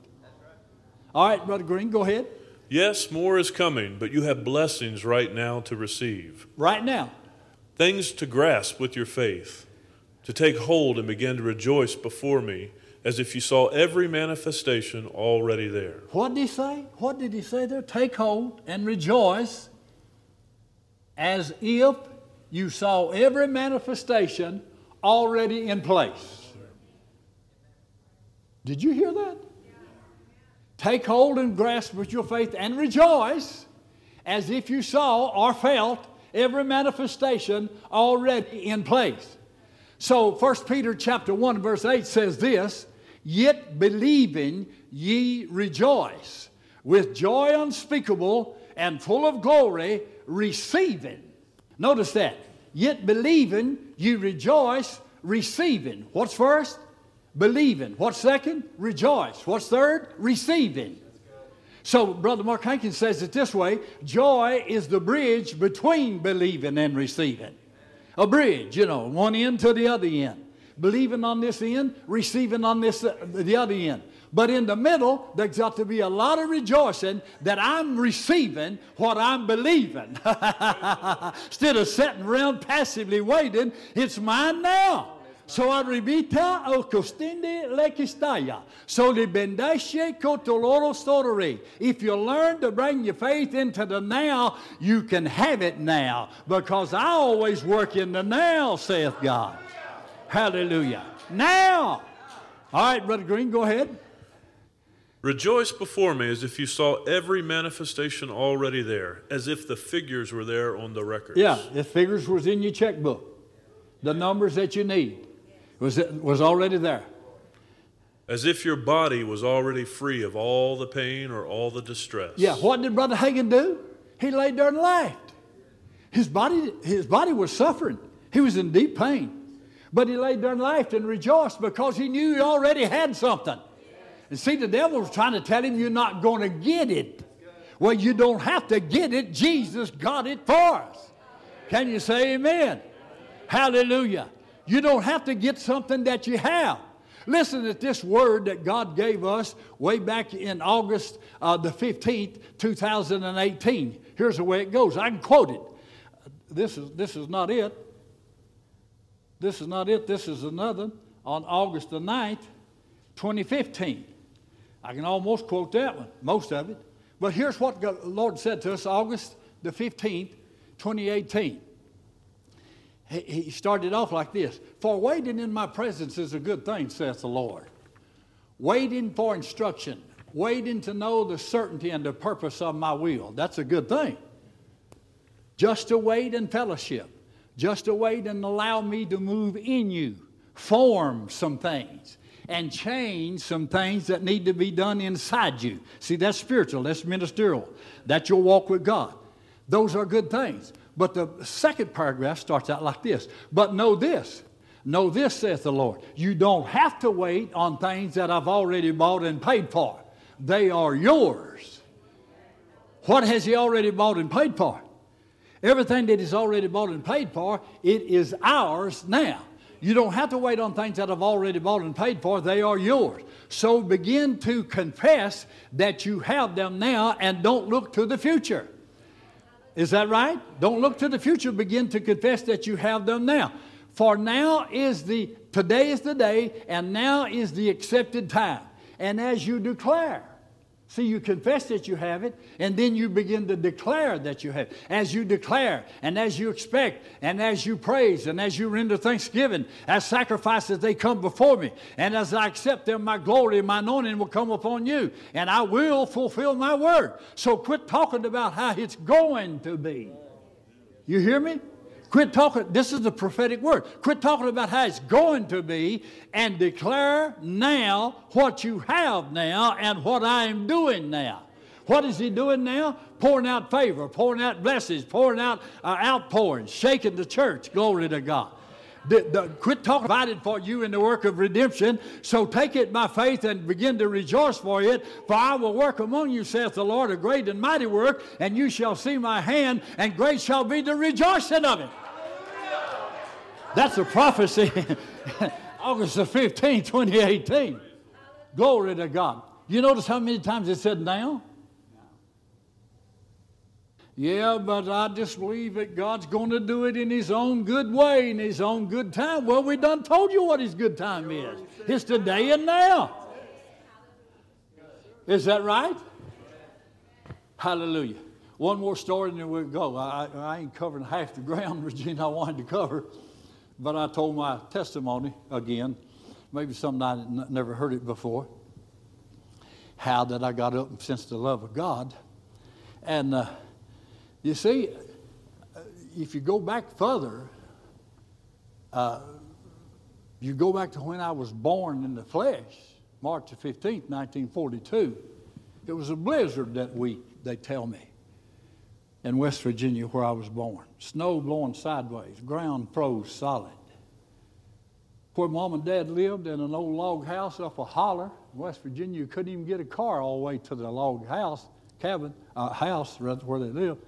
All right, Brother Green, go ahead. Yes, more is coming, but you have blessings right now to receive. Right now. Things to grasp with your faith, to take hold and begin to rejoice before me as if you saw every manifestation already there. What did he say? What did he say there? Take hold and rejoice as if you saw every manifestation already in place. Did you hear that? Take hold and grasp with your faith and rejoice as if you saw or felt every manifestation already in place. So 1 Peter chapter 1 verse 8 says this, yet believing ye rejoice with joy unspeakable and full of glory receiving. Notice that. Yet believing you rejoice receiving. What's first? Believing. What's second? Rejoice. What's third? Receiving. So, Brother Mark Hankins says it this way joy is the bridge between believing and receiving. A bridge, you know, one end to the other end. Believing on this end, receiving on this uh, the other end. But in the middle, there's got to be a lot of rejoicing that I'm receiving what I'm believing. *laughs* Instead of sitting around passively waiting, it's mine now. So arrivita o costinde lekistaya. So li bendashe kotoloro story. If you learn to bring your faith into the now, you can have it now. Because I always work in the now, saith God. Hallelujah. Now. All right, Brother Green, go ahead. Rejoice before me as if you saw every manifestation already there, as if the figures were there on the records. Yeah, the figures was in your checkbook. The numbers that you need was, was already there. As if your body was already free of all the pain or all the distress. Yeah, what did Brother Hagin do? He laid there and laughed. His body, his body was suffering. He was in deep pain. But he laid there and laughed and rejoiced because he knew he already had something. And see, the devil was trying to tell him you're not going to get it. Well, you don't have to get it. Jesus got it for us. Can you say amen? Hallelujah. You don't have to get something that you have. Listen to this word that God gave us way back in August uh, the 15th, 2018. Here's the way it goes. I can quote it. This is, this is not it. This is not it. This is another on August the 9th, 2015. I can almost quote that one, most of it. But here's what the Lord said to us August the 15th, 2018. He started off like this For waiting in my presence is a good thing, saith the Lord. Waiting for instruction, waiting to know the certainty and the purpose of my will. That's a good thing. Just to wait in fellowship, just to wait and allow me to move in you, form some things and change some things that need to be done inside you. See, that's spiritual, that's ministerial, that's your walk with God. Those are good things. But the second paragraph starts out like this But know this. Know this, saith the Lord. You don't have to wait on things that I've already bought and paid for. They are yours. What has He already bought and paid for? Everything that He's already bought and paid for, it is ours now. You don't have to wait on things that I've already bought and paid for, they are yours. So begin to confess that you have them now and don't look to the future. Is that right? Don't look to the future, begin to confess that you have them now. For now is the, today is the day, and now is the accepted time. And as you declare, See, you confess that you have it, and then you begin to declare that you have it. As you declare, and as you expect, and as you praise, and as you render thanksgiving, as sacrifices they come before me, and as I accept them, my glory and my anointing will come upon you, and I will fulfill my word. So quit talking about how it's going to be. You hear me? Quit talking, this is the prophetic word. Quit talking about how it's going to be and declare now what you have now and what I am doing now. What is he doing now? Pouring out favor, pouring out blessings, pouring out uh, outpourings, shaking the church. Glory to God. The, the, quit talking about it for you in the work of redemption. So take it by faith and begin to rejoice for it. For I will work among you, saith the Lord, a great and mighty work, and you shall see my hand, and great shall be the rejoicing of it. That's a prophecy. *laughs* August the 15th, 2018. Glory to God. You notice how many times it said now? Yeah, but I just believe that God's going to do it in His own good way, in His own good time. Well, we done told you what His good time is. It's today and now. Is that right? Hallelujah. One more story and then we'll go. I, I ain't covering half the ground, *laughs* Regina, I wanted to cover, but I told my testimony again. Maybe I n- never heard it before. How that I got up and sensed the love of God. And uh, you see, if you go back further, uh, you go back to when I was born in the flesh, March the 15th, 1942. It was a blizzard that week, they tell me, in West Virginia where I was born. Snow blowing sideways, ground froze solid. Where mom and dad lived in an old log house up a holler in West Virginia, you couldn't even get a car all the way to the log house, cabin, uh, house, rather, where they lived.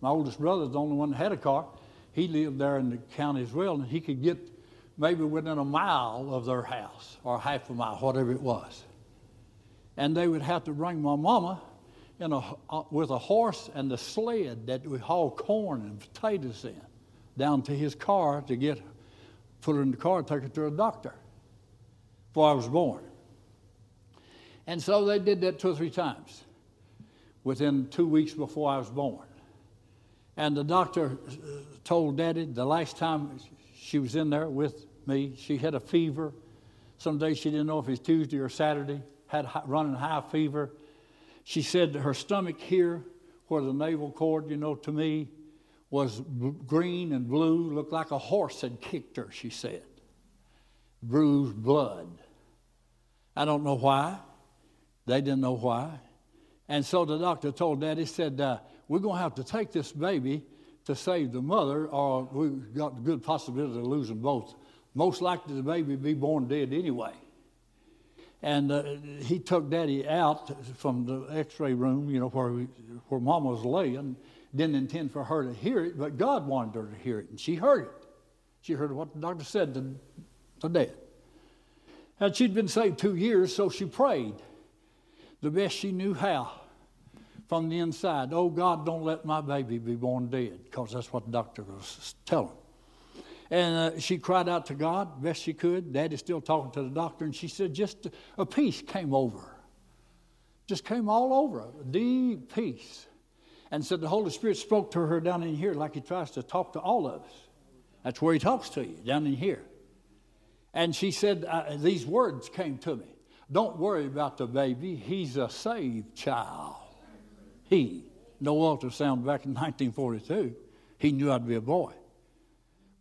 My oldest brother's the only one that had a car. He lived there in the county as well, and he could get maybe within a mile of their house or half a mile, whatever it was. And they would have to bring my mama in a, uh, with a horse and a sled that we haul corn and potatoes in down to his car to get put her in the car and take her to a doctor before I was born. And so they did that two or three times within two weeks before I was born. And the doctor uh, told Daddy the last time she was in there with me, she had a fever. Some days she didn't know if it was Tuesday or Saturday, had running high fever. She said her stomach here, where the navel cord, you know, to me, was b- green and blue, looked like a horse had kicked her, she said. Bruised blood. I don't know why. They didn't know why. And so the doctor told Daddy, said, uh, we're going to have to take this baby to save the mother, or we've got a good possibility of losing both. Most likely the baby be born dead anyway. And uh, he took Daddy out from the X-ray room, you know, where we, where Mama was laying. Didn't intend for her to hear it, but God wanted her to hear it, and she heard it. She heard what the doctor said to, to Dad. And she'd been saved two years, so she prayed the best she knew how from the inside. Oh, God, don't let my baby be born dead, because that's what the doctor was telling. And uh, she cried out to God best she could. Daddy's still talking to the doctor, and she said, just a peace came over. Just came all over deep peace. And said the Holy Spirit spoke to her down in here like he tries to talk to all of us. That's where he talks to you, down in here. And she said, uh, These words came to me. Don't worry about the baby, he's a saved child he, no ultrasound back in 1942, he knew I'd be a boy.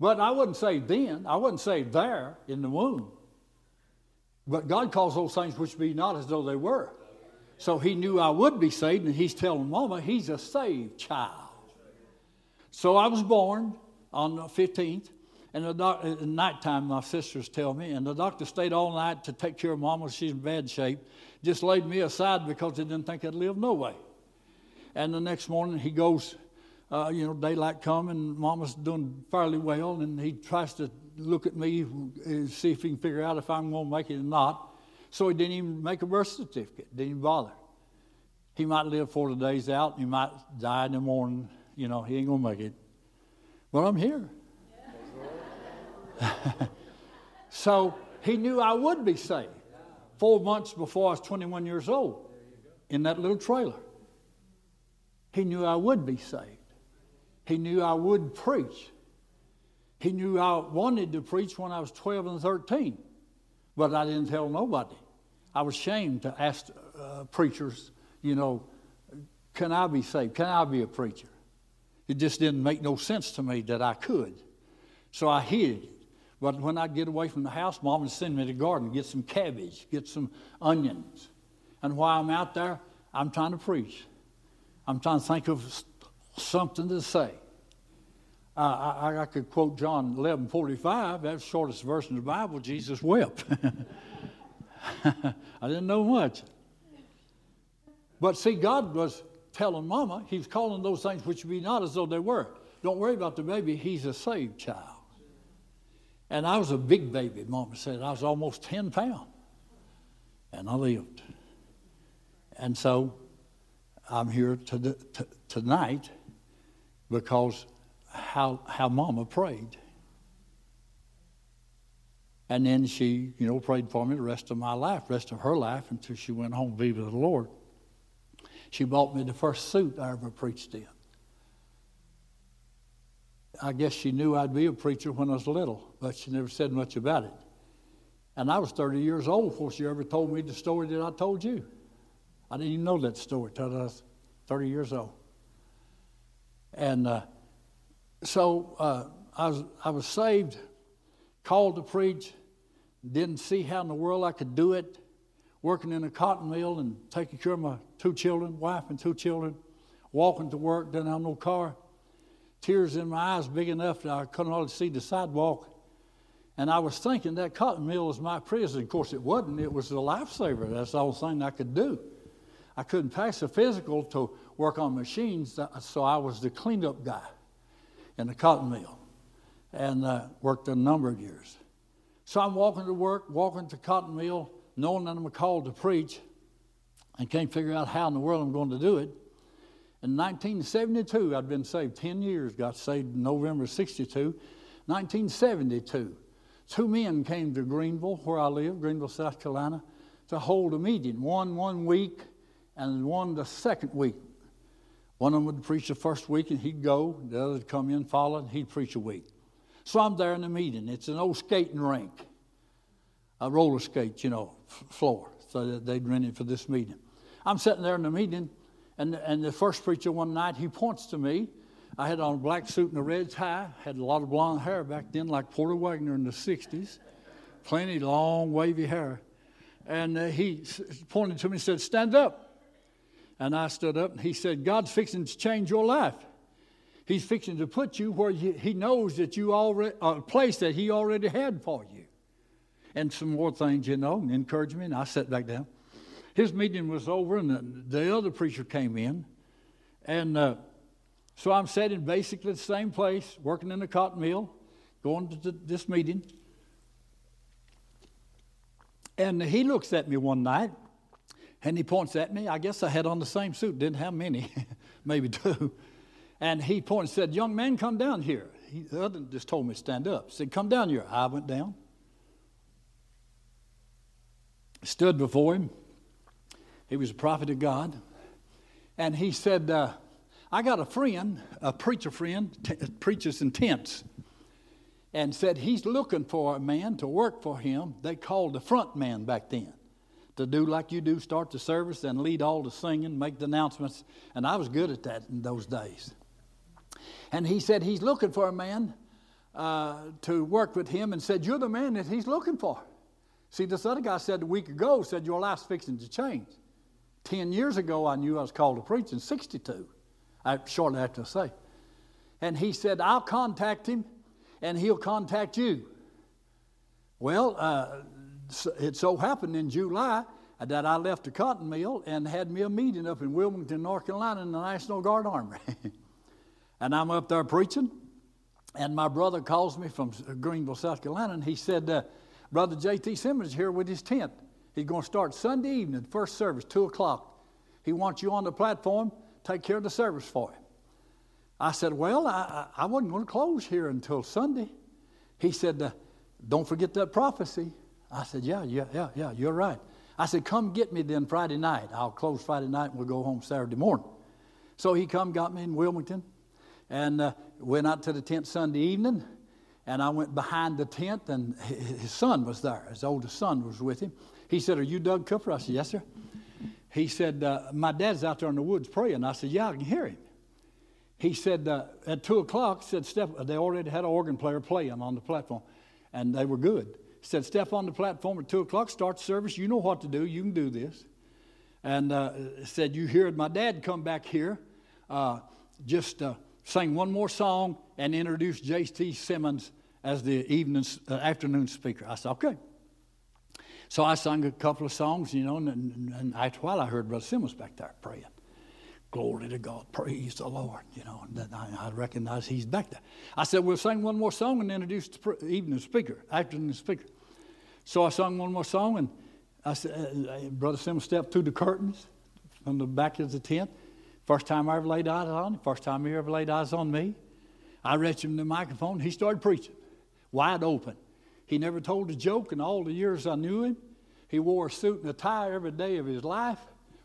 But I wasn't saved then. I wasn't saved there in the womb. But God calls those things which be not as though they were. So he knew I would be saved, and he's telling Mama he's a saved child. So I was born on the 15th, and the doc- at nighttime, my sisters tell me, and the doctor stayed all night to take care of Mama. She's in bad shape. Just laid me aside because they didn't think I'd live no way. And the next morning he goes, uh, you know, daylight come and Mama's doing fairly well, and he tries to look at me and see if he can figure out if I'm going to make it or not. So he didn't even make a birth certificate. Didn't even bother. He might live 40 days out. He might die in the morning. You know, he ain't going to make it. But I'm here. *laughs* so he knew I would be saved four months before I was 21 years old in that little trailer. He knew I would be saved. He knew I would preach. He knew I wanted to preach when I was 12 and 13, but I didn't tell nobody. I was ashamed to ask uh, preachers, you know, can I be saved? Can I be a preacher? It just didn't make no sense to me that I could. So I hid it. But when I get away from the house, mom would send me to the garden, get some cabbage, get some onions. And while I'm out there, I'm trying to preach. I'm trying to think of something to say. Uh, I, I, could quote John 11 45. That's the shortest verse in the Bible. Jesus wept. *laughs* I didn't know much. But see, God was telling Mama, He was calling those things which be not as though they were. Don't worry about the baby, he's a saved child. And I was a big baby, Mama said. I was almost 10 pounds. And I lived. And so I'm here to to, tonight because how, how Mama prayed. And then she, you know, prayed for me the rest of my life, rest of her life, until she went home to be with the Lord. She bought me the first suit I ever preached in. I guess she knew I'd be a preacher when I was little, but she never said much about it. And I was 30 years old before she ever told me the story that I told you. I didn't even know that story until I was 30 years old. And uh, so uh, I, was, I was saved, called to preach, didn't see how in the world I could do it, working in a cotton mill and taking care of my two children, wife and two children, walking to work, didn't have no car, tears in my eyes big enough that I couldn't hardly see the sidewalk. And I was thinking that cotton mill was my prison. Of course, it wasn't. It was a lifesaver. That's the only thing I could do. I couldn't pass the physical to work on machines, so I was the cleanup guy in the cotton mill and uh, worked a number of years. So I'm walking to work, walking to cotton mill, knowing that I'm called to preach, and can't figure out how in the world I'm going to do it. In 1972, I'd been saved 10 years, got saved in November 62. 1972, two men came to Greenville, where I live, Greenville, South Carolina, to hold a meeting. One one week and one the second week. One of them would preach the first week and he'd go, the other would come in, follow, and he'd preach a week. So I'm there in the meeting. It's an old skating rink, a roller skate, you know, floor. So they'd rent it for this meeting. I'm sitting there in the meeting, and, and the first preacher one night, he points to me. I had on a black suit and a red tie, had a lot of blonde hair back then, like Porter Wagoner in the 60s, plenty long, wavy hair. And uh, he pointed to me and said, Stand up. And I stood up and he said, God's fixing to change your life. He's fixing to put you where you, he knows that you already, a place that he already had for you. And some more things, you know, and encouragement. I sat back down. His meeting was over and the, the other preacher came in. And uh, so I'm sitting basically the same place, working in the cotton mill, going to this meeting. And he looks at me one night and he points at me. I guess I had on the same suit, didn't have many, *laughs* maybe two. And he pointed and said, Young man, come down here. He, the other just told me to stand up. He said, Come down here. I went down, stood before him. He was a prophet of God. And he said, uh, I got a friend, a preacher friend, t- preaches in tents, and said he's looking for a man to work for him. They called the front man back then to do like you do, start the service and lead all the singing, make the announcements. And I was good at that in those days. And he said he's looking for a man uh, to work with him and said, You're the man that he's looking for. See, this other guy said a week ago, said, Your life's fixing to change. Ten years ago, I knew I was called to preach in 62, I, shortly after I say. And he said, I'll contact him and he'll contact you. Well, uh, it so happened in July that I left the cotton mill and had me a meeting up in Wilmington, North Carolina, in the National Guard Armory. *laughs* and I'm up there preaching, and my brother calls me from Greenville, South Carolina, and he said, uh, Brother J.T. Simmons here with his tent. He's going to start Sunday evening, first service, 2 o'clock. He wants you on the platform, take care of the service for him. I said, Well, I, I wasn't going to close here until Sunday. He said, uh, Don't forget that prophecy. I said, Yeah, yeah, yeah, yeah, you're right. I said, Come get me then Friday night. I'll close Friday night and we'll go home Saturday morning. So he come, got me in Wilmington, and uh, went out to the tent Sunday evening. And I went behind the tent, and his son was there. His oldest son was with him. He said, Are you Doug Cooper? I said, Yes, sir. He said, uh, My dad's out there in the woods praying. I said, Yeah, I can hear him. He said, uh, At 2 o'clock, said, Steph, they already had an organ player playing on the platform, and they were good said, Step on the platform at 2 o'clock, start service. You know what to do. You can do this. And uh, said, You heard my dad come back here uh, just uh, sing one more song and introduce J.T. Simmons as the evening, uh, afternoon speaker. I said, okay. So I sang a couple of songs, you know, and, and, and a while I heard Brother Simmons back there praying. Glory to God, praise the Lord, you know, I, recognize he's back there. I said, we'll sing one more song and introduce the evening speaker, afternoon speaker. So I sung one more song, and I said, uh, uh, Brother Simmons stepped through the curtains from the back of the tent. First time I ever laid eyes on him, first time he ever laid eyes on me. I reached him the microphone. He started preaching, wide open. He never told a joke in all the years I knew him. He wore a suit and a tie every day of his life,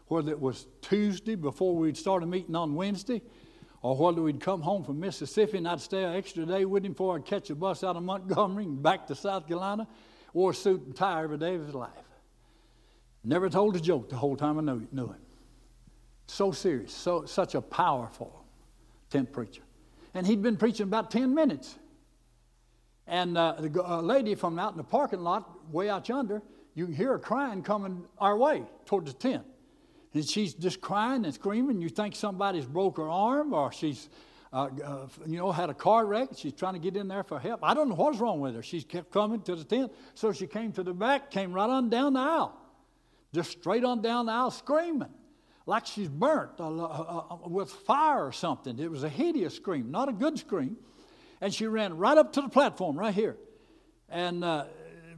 whether it was Tuesday before we'd start a meeting on Wednesday, or whether we'd come home from Mississippi and I'd stay an extra day with him before I'd catch a bus out of Montgomery and back to South Carolina. Wore a suit and tie every day of his life. Never told a joke the whole time I knew, knew him. So serious, so such a powerful tent preacher. And he'd been preaching about 10 minutes. And uh, the uh, lady from out in the parking lot, way out yonder, you can hear her crying coming our way towards the tent. And she's just crying and screaming. You think somebody's broke her arm or she's, uh, uh, you know, had a car wreck. She's trying to get in there for help. I don't know what's wrong with her. She kept coming to the tent. So she came to the back, came right on down the aisle, just straight on down the aisle screaming like she's burnt uh, uh, uh, with fire or something. It was a hideous scream, not a good scream. And she ran right up to the platform right here. And uh,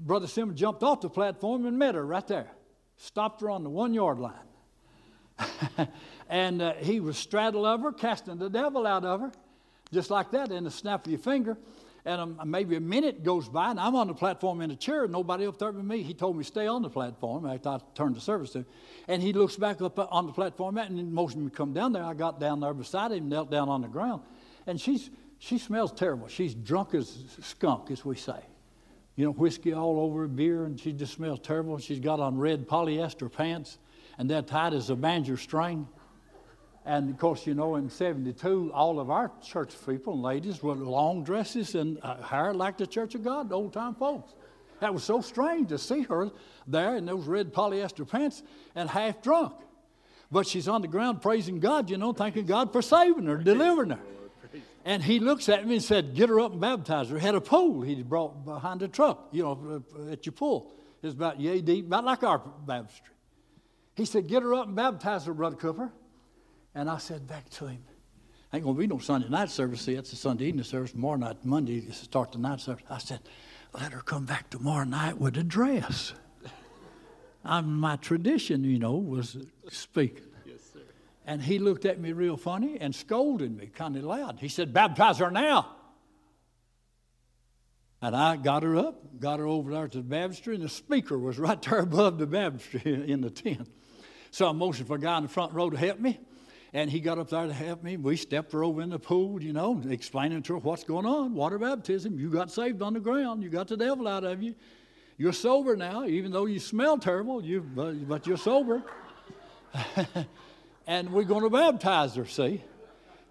Brother Simmons jumped off the platform and met her right there, stopped her on the one yard line. *laughs* and uh, he was straddled of her, casting the devil out of her, just like that in the snap of your finger and um, maybe a minute goes by, and I'm on the platform in a chair, and nobody up there but me. He told me stay on the platform after I turned the service to. And he looks back up on the platform, and motioned me to come down there. I got down there beside him, knelt down on the ground, and she's she smells terrible. She's drunk as skunk, as we say. You know, whiskey all over beer, and she just smells terrible. She's got on red polyester pants, and they're tight as a banjo string. And of course, you know, in 72, all of our church people and ladies were long dresses and uh, hair like the Church of God, the old time folks. That was so strange to see her there in those red polyester pants and half drunk. But she's on the ground praising God, you know, thanking God for saving her, delivering her. And he looks at me and said, Get her up and baptize her. Had a pole he brought behind the truck, you know, at your pull. It's about yay deep, about like our baptistry. He said, Get her up and baptize her, Brother Cooper. And I said back to him, ain't going to be no Sunday night service. See, it's a Sunday evening service. Tomorrow night, Monday, to start the night service. I said, let her come back tomorrow night with a dress. I'm, my tradition, you know, was speaking. Yes, sir. And he looked at me real funny and scolded me kind of loud. He said, baptize her now. And I got her up, got her over there to the baptistry, and the speaker was right there above the baptistry in the tent. So I motioned for a guy in the front row to help me. And he got up there to help me. We stepped her over in the pool, you know, explaining to her what's going on. Water baptism. You got saved on the ground. You got the devil out of you. You're sober now, even though you smell terrible, you, but you're sober. *laughs* and we're going to baptize her, see?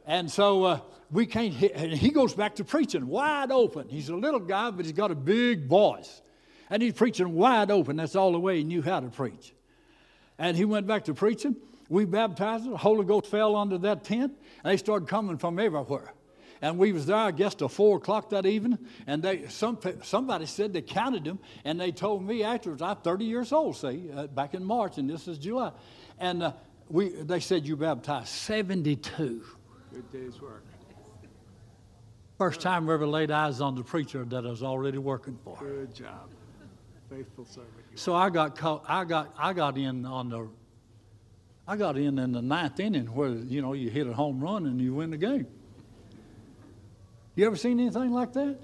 And so uh, we can't, and he goes back to preaching wide open. He's a little guy, but he's got a big voice. And he's preaching wide open. That's all the way he knew how to preach. And he went back to preaching we baptized them. The Holy Ghost fell under that tent, and they started coming from everywhere. And we was there, I guess, till four o'clock that evening. And they, some, somebody said they counted them, and they told me afterwards, I'm 30 years old, see, uh, back in March, and this is July. And uh, we, they said you baptized 72. Good day's work. First time we ever laid eyes on the preacher that I was already working for. Good job. Faithful servant. So I got, caught, I, got, I got in on the I got in in the ninth inning where, you know, you hit a home run and you win the game. You ever seen anything like that?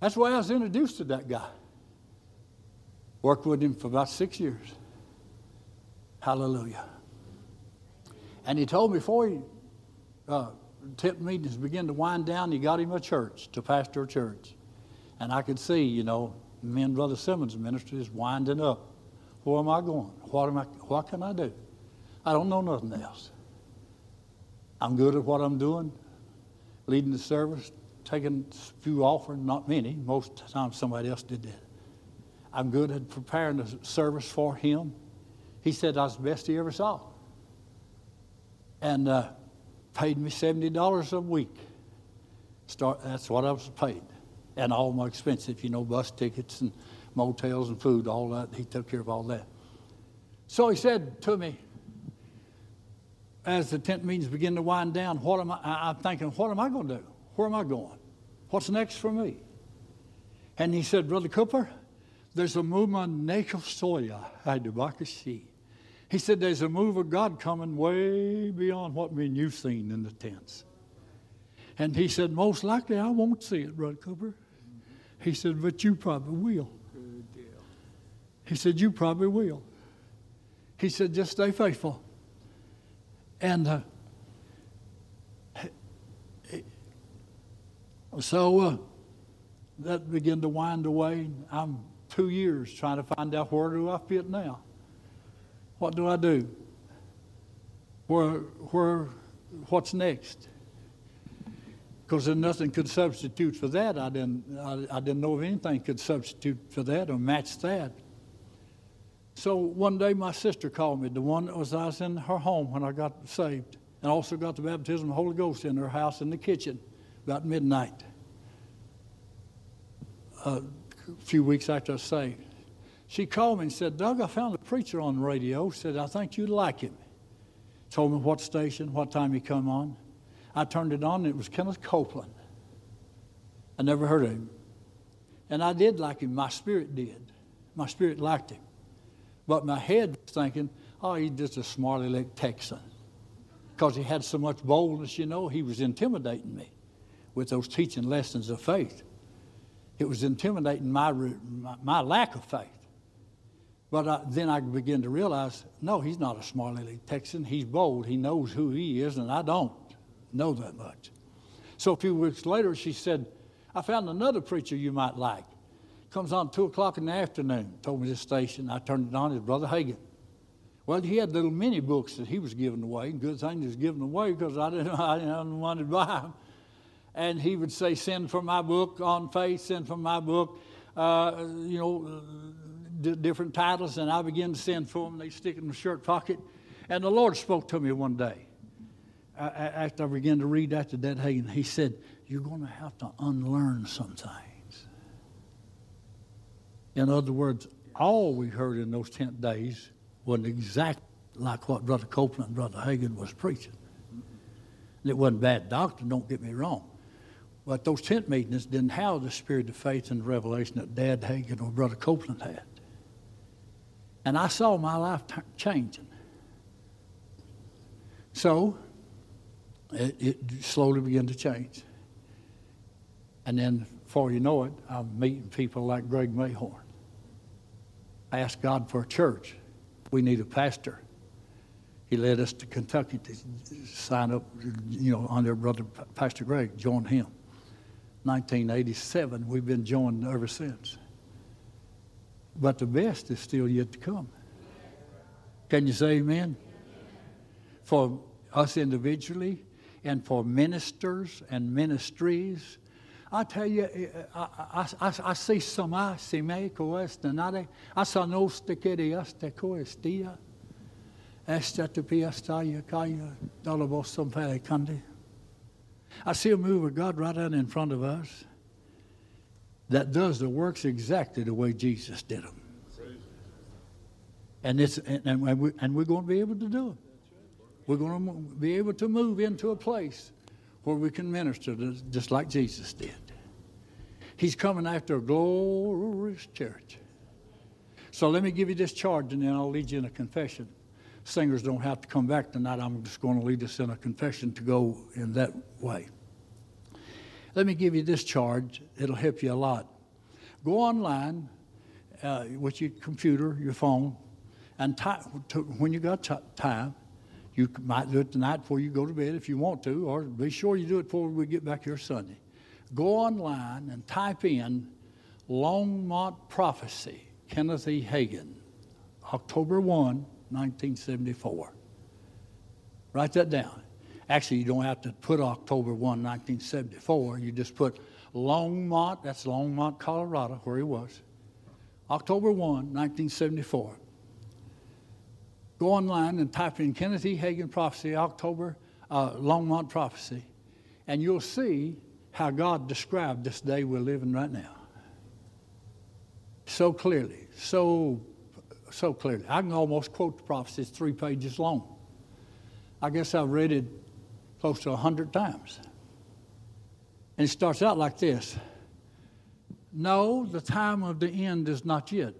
That's why I was introduced to that guy. Worked with him for about six years. Hallelujah. And he told me before he, uh, tip meetings began to wind down, he got him a church to pastor a church. And I could see, you know, me and Brother Simmons' ministry is winding up. Where am I going? What, am I, what can I do? I don't know nothing else. I'm good at what I'm doing, leading the service, taking a few offerings, not many. Most of the time somebody else did that. I'm good at preparing the service for him. He said I was the best he ever saw. And uh, paid me $70 a week. Start, that's what I was paid. And all my expenses, you know, bus tickets and motels and food, all that. He took care of all that. So he said to me, as the tent meetings begin to wind down, what am I, I'm thinking, what am I going to do? Where am I going? What's next for me? And he said, Brother Cooper, there's a movement, Soya, He said, there's a move of God coming way beyond what me and you've seen in the tents. And he said, most likely I won't see it, Brother Cooper. He said, but you probably will. He said, you probably will. He said, just stay faithful. And uh, so uh, that began to wind away. I'm two years trying to find out where do I fit now. What do I do? Where, where, what's next? Because then nothing could substitute for that. I didn't, I, I didn't know if anything could substitute for that or match that. So one day my sister called me, the one that was I was in her home when I got saved, and also got the baptism of the Holy Ghost in her house in the kitchen about midnight. Uh, a few weeks after I was saved. She called me and said, Doug, I found a preacher on the radio. Said, I think you'd like him. Told me what station, what time he come on. I turned it on, and it was Kenneth Copeland. I never heard of him. And I did like him. My spirit did. My spirit liked him. But my head was thinking, oh, he's just a smarty leg Texan. Because he had so much boldness, you know, he was intimidating me with those teaching lessons of faith. It was intimidating my, my, lack of faith. But I, then I began to realize no, he's not a smart leg Texan. He's bold. He knows who he is, and I don't know that much. So a few weeks later, she said, I found another preacher you might like. Comes on 2 o'clock in the afternoon, told me this station. I turned it on, his Brother Hagin. Well, he had little mini books that he was giving away. Good thing he was giving away because I didn't, *laughs* I didn't want to buy them. And he would say, Send for my book on faith, send for my book, uh, you know, d- different titles. And I began to send for them. They stick in my shirt pocket. And the Lord spoke to me one day after I began to read after that Hagin. He said, You're going to have to unlearn some things. In other words, all we heard in those 10 days wasn't exactly like what Brother Copeland and Brother Hagin was preaching. And it wasn't bad doctrine, don't get me wrong. But those tent meetings didn't have the spirit of faith and revelation that Dad Hagin or Brother Copeland had. And I saw my life t- changing. So it, it slowly began to change. And then, before you know it, I'm meeting people like Greg Mayhorn. I asked God for a church. We need a pastor. He led us to Kentucky to sign up, you know, under brother Pastor Greg, join him. 1987, we've been joined ever since. But the best is still yet to come. Can you say amen? For us individually and for ministers and ministries I tell you, eh, eh, I, I, I, I see sama si me coeste nare, asa nos te querias te coestia, esta te piastaya kaya, dolabos some kandi. I see a move of God right out in front of us that does the works exactly the way Jesus did them. And, it's, and, and, we, and we're going to be able to do it. We're going to be able to move into a place where we can minister just like Jesus did. He's coming after a glorious church. So let me give you this charge and then I'll lead you in a confession. Singers don't have to come back tonight. I'm just going to lead us in a confession to go in that way. Let me give you this charge. It'll help you a lot. Go online uh, with your computer, your phone, and to, when you got t- time, you might do it tonight before you go to bed if you want to, or be sure you do it before we get back here Sunday go online and type in Longmont Prophecy, Kenneth E. Hagin, October 1, 1974. Write that down. Actually, you don't have to put October 1, 1974. You just put Longmont, that's Longmont, Colorado, where he was. October 1, 1974. Go online and type in Kennedy. Hagin Prophecy, October uh, Longmont Prophecy, and you'll see how God described this day we're living right now. So clearly, so, so clearly. I can almost quote the prophecy, it's three pages long. I guess I've read it close to a hundred times. And it starts out like this No, the time of the end is not yet.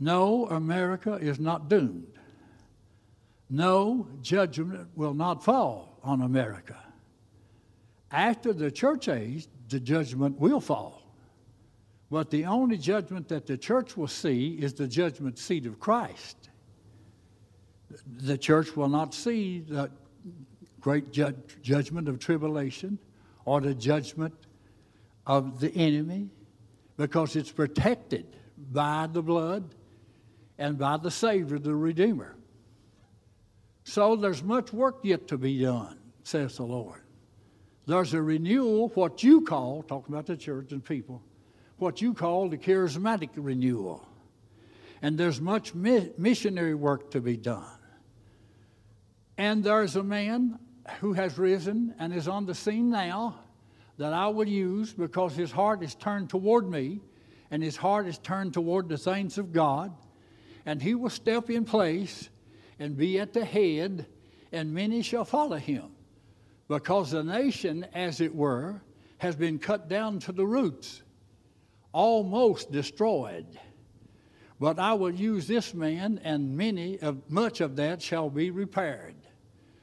No, America is not doomed. No, judgment will not fall on America. After the church age, the judgment will fall. But the only judgment that the church will see is the judgment seat of Christ. The church will not see the great ju- judgment of tribulation or the judgment of the enemy because it's protected by the blood and by the Savior, the Redeemer. So there's much work yet to be done, says the Lord. There's a renewal, what you call, talking about the church and people, what you call the charismatic renewal. And there's much mi- missionary work to be done. And there's a man who has risen and is on the scene now that I will use because his heart is turned toward me and his heart is turned toward the things of God. And he will step in place and be at the head, and many shall follow him. Because the nation, as it were, has been cut down to the roots, almost destroyed. But I will use this man, and many of much of that shall be repaired.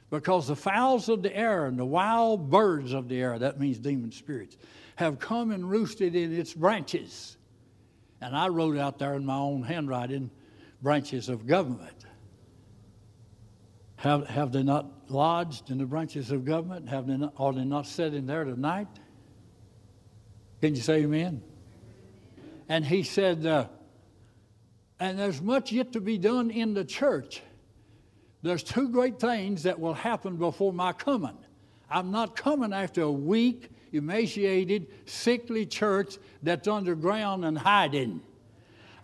Because the fowls of the air and the wild birds of the air, that means demon spirits, have come and roosted in its branches. And I wrote out there in my own handwriting, branches of government. Have, have they not lodged in the branches of government? Have they not, are they not sitting there tonight? Can you say amen? And he said, uh, and there's much yet to be done in the church. There's two great things that will happen before my coming. I'm not coming after a weak, emaciated, sickly church that's underground and hiding.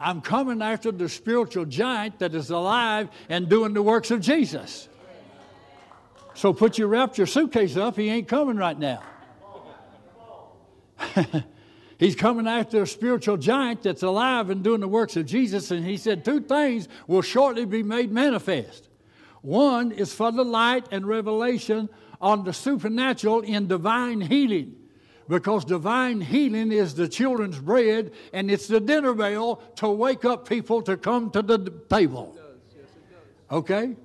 I'm coming after the spiritual giant that is alive and doing the works of Jesus. So put your rapture suitcase up. He ain't coming right now. *laughs* He's coming after a spiritual giant that's alive and doing the works of Jesus. And he said, Two things will shortly be made manifest. One is for the light and revelation on the supernatural in divine healing because divine healing is the children's bread and it's the dinner bell to wake up people to come to the table. Okay?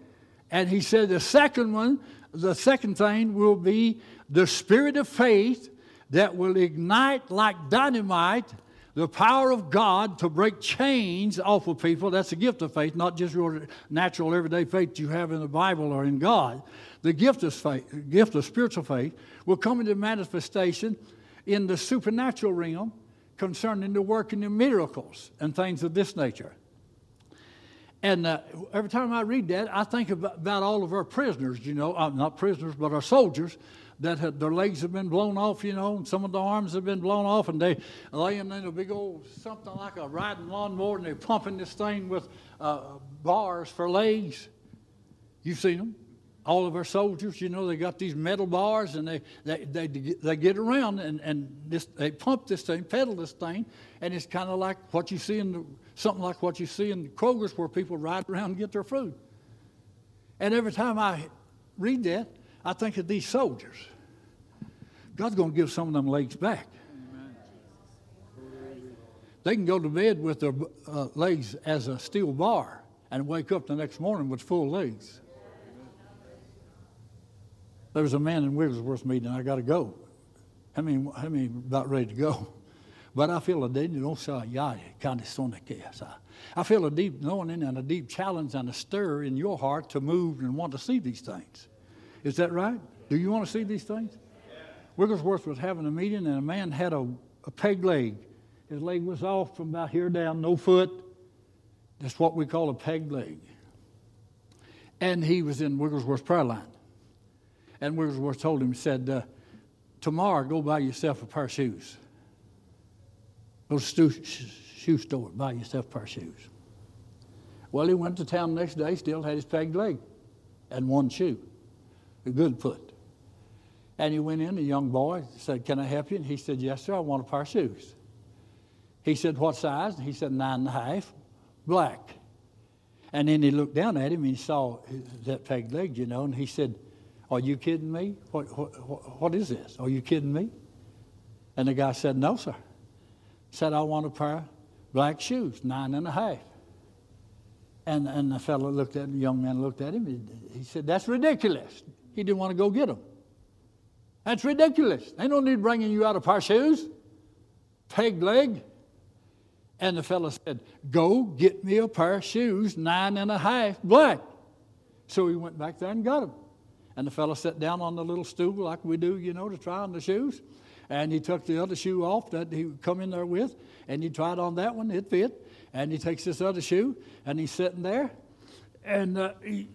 And he said the second one, the second thing will be the spirit of faith that will ignite like dynamite the power of God to break chains off of people. That's a gift of faith, not just your natural everyday faith you have in the Bible or in God. The gift of faith, gift of spiritual faith, will come into manifestation in the supernatural realm concerning the working of miracles and things of this nature. And uh, every time I read that, I think about, about all of our prisoners, you know, uh, not prisoners, but our soldiers that their legs have been blown off, you know, and some of the arms have been blown off, and they laying in a big old something like a riding lawnmower, and they're pumping this thing with uh, bars for legs. You've seen them all of our soldiers, you know, they got these metal bars and they, they, they, they get around and, and they pump this thing, pedal this thing, and it's kind of like what you see in the, something like what you see in Kroger's where people ride around and get their food. And every time I read that, I think of these soldiers. God's going to give some of them legs back. They can go to bed with their uh, legs as a steel bar and wake up the next morning with full legs. There was a man in Wigglesworth meeting, and I got to go. How many, how many about ready to go? *laughs* But I feel a deep, I feel a deep knowing and a deep challenge and a stir in your heart to move and want to see these things. Is that right? Do you want to see these things? Wigglesworth was having a meeting and a man had a, a peg leg. His leg was off from about here down, no foot. That's what we call a peg leg. And he was in Wigglesworth's prayer line. And Wigglesworth told him, said, uh, tomorrow go buy yourself a pair of shoes. Go to the shoe store, buy yourself a pair of shoes. Well, he went to town the next day, still had his pegged leg and one shoe. a good foot. And he went in, a young boy said, Can I help you? And he said, Yes, sir, I want a pair of shoes. He said, What size? And he said, Nine and a half, black. And then he looked down at him and he saw that peg leg, you know, and he said, Are you kidding me? What, what, what is this? Are you kidding me? And the guy said, No, sir. Said, I want a pair of black shoes, nine and a half. And, and the fellow looked at the young man looked at him. He, he said, That's ridiculous. He didn't want to go get them. That's ridiculous. They don't need bringing you out a pair of shoes. Peg leg. And the fellow said, Go get me a pair of shoes, nine and a half, black. So he went back there and got them. And the fellow sat down on the little stool like we do, you know, to try on the shoes. And he took the other shoe off that he would come in there with, and he tried on that one, it fit. And he takes this other shoe, and he's sitting there, and uh, he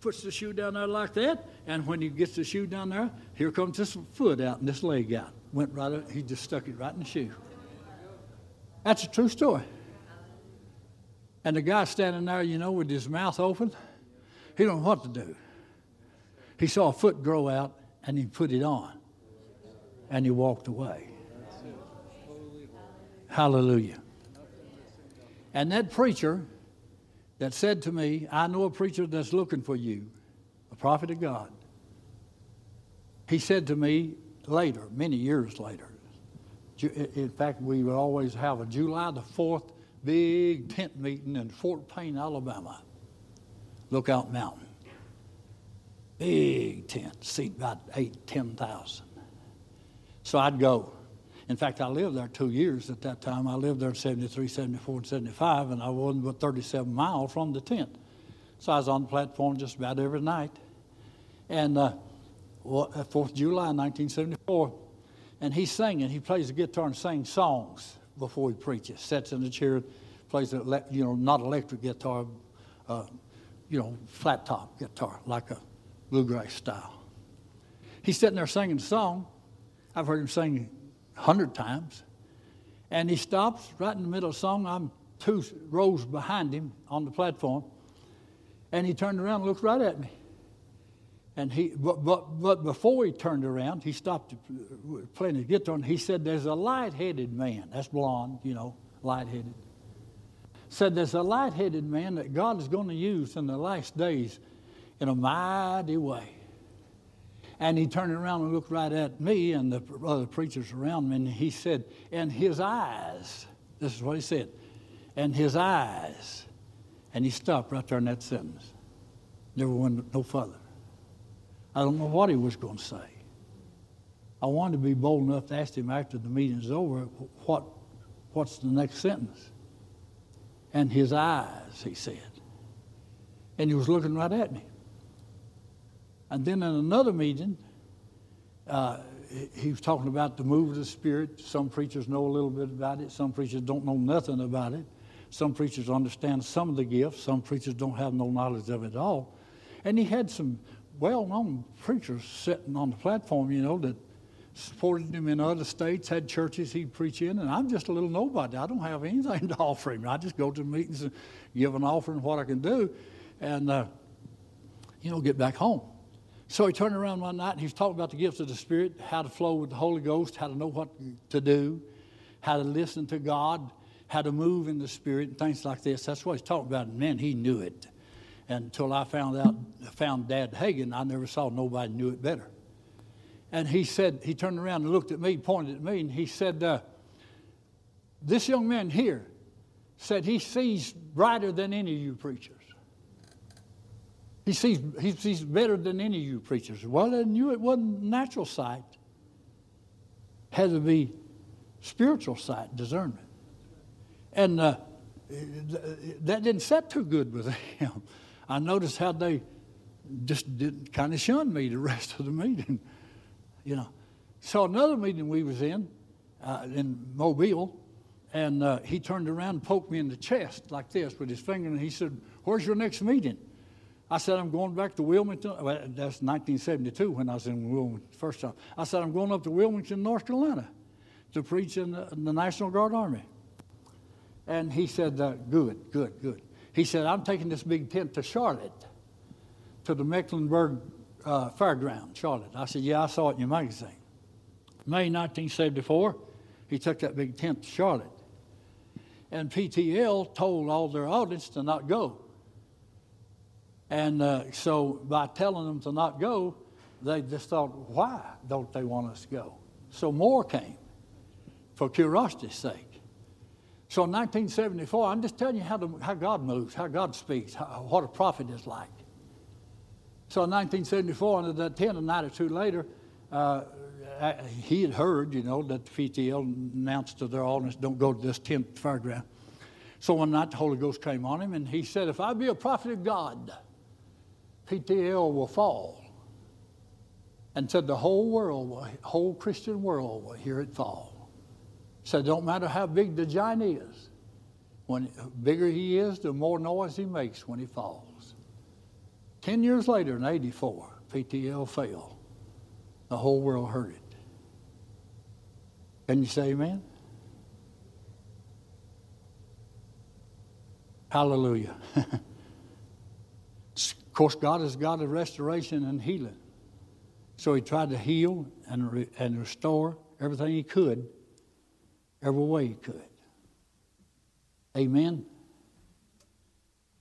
puts the shoe down there like that. And when he gets the shoe down there, here comes this foot out and this leg out. Went right, he just stuck it right in the shoe. That's a true story. And the guy standing there, you know, with his mouth open, he don't know what to do. He saw a foot grow out, and he put it on and he walked away. Hallelujah. And that preacher that said to me, I know a preacher that's looking for you, a prophet of God. He said to me later, many years later, in fact, we would always have a July the 4th big tent meeting in Fort Payne, Alabama, Lookout Mountain. Big tent, seat about eight, 10,000. So I'd go. In fact, I lived there two years at that time. I lived there in 73, 74, and 75, and I wasn't but 37 miles from the tent. So I was on the platform just about every night. And uh, 4th uh, July 1974, and he's singing. He plays the guitar and sings songs before he preaches. Sits in the chair, plays a, you know, not electric guitar, uh, you know, flat top guitar, like a bluegrass style. He's sitting there singing a song, I've heard him sing a hundred times. And he stops right in the middle of the song. I'm two rows behind him on the platform. And he turned around and looked right at me. And he, but, but, but before he turned around, he stopped playing his guitar and he said, There's a light headed man. That's blonde, you know, light headed. Said, There's a light headed man that God is going to use in the last days in a mighty way. And he turned around and looked right at me and the other preachers around me, and he said, And his eyes, this is what he said, and his eyes. And he stopped right there in that sentence. Never went no further. I don't know what he was going to say. I wanted to be bold enough to ask him after the meeting's over, what, what's the next sentence? And his eyes, he said. And he was looking right at me. And then in another meeting, uh, he was talking about the move of the Spirit. Some preachers know a little bit about it, some preachers don't know nothing about it. Some preachers understand some of the gifts, some preachers don't have no knowledge of it at all. And he had some well known preachers sitting on the platform, you know, that supported him in other states, had churches he'd preach in, and I'm just a little nobody. I don't have anything *laughs* to offer him. I just go to meetings and give an offering what I can do, and, uh, you know, get back home. So he turned around one night and he was talking about the gifts of the Spirit, how to flow with the Holy Ghost, how to know what to do, how to listen to God, how to move in the Spirit, and things like this. That's what he's talking about. And man, he knew it. And until I found out, found Dad Hagin, I never saw nobody knew it better. And he said, he turned around and looked at me, pointed at me, and he said, uh, This young man here said he sees brighter than any of you preachers. He sees, he sees better than any of you preachers. Well, I knew it wasn't natural sight. It had to be spiritual sight, discernment. And uh, that didn't set too good with him. I noticed how they just kind of shun me the rest of the meeting, you know. So another meeting we was in, uh, in Mobile, and uh, he turned around and poked me in the chest like this with his finger, and he said, "Where's your next meeting?" I said, I'm going back to Wilmington. Well, that's 1972 when I was in Wilmington first time. I said, I'm going up to Wilmington, North Carolina to preach in the, in the National Guard Army. And he said, uh, Good, good, good. He said, I'm taking this big tent to Charlotte, to the Mecklenburg uh, Fairground, Charlotte. I said, Yeah, I saw it in your magazine. May 1974, he took that big tent to Charlotte. And PTL told all their audience to not go. And uh, so by telling them to not go, they just thought, why don't they want us to go? So more came for curiosity's sake. So in 1974, I'm just telling you how, the, how God moves, how God speaks, how, what a prophet is like. So in 1974, and that 10, a night or two later, uh, he had heard, you know, that the PTL announced to their audience, don't go to this 10th fairground. So one night the Holy Ghost came on him and he said, if I be a prophet of God, PTL will fall. And said the whole world, whole Christian world will hear it fall. Said, don't matter how big the giant is. When bigger he is, the more noise he makes when he falls. Ten years later, in 84, PTL fell. The whole world heard it. Can you say amen? Hallelujah. *laughs* of course, God is God of restoration and healing. So he tried to heal and, re- and restore everything he could, every way he could. Amen.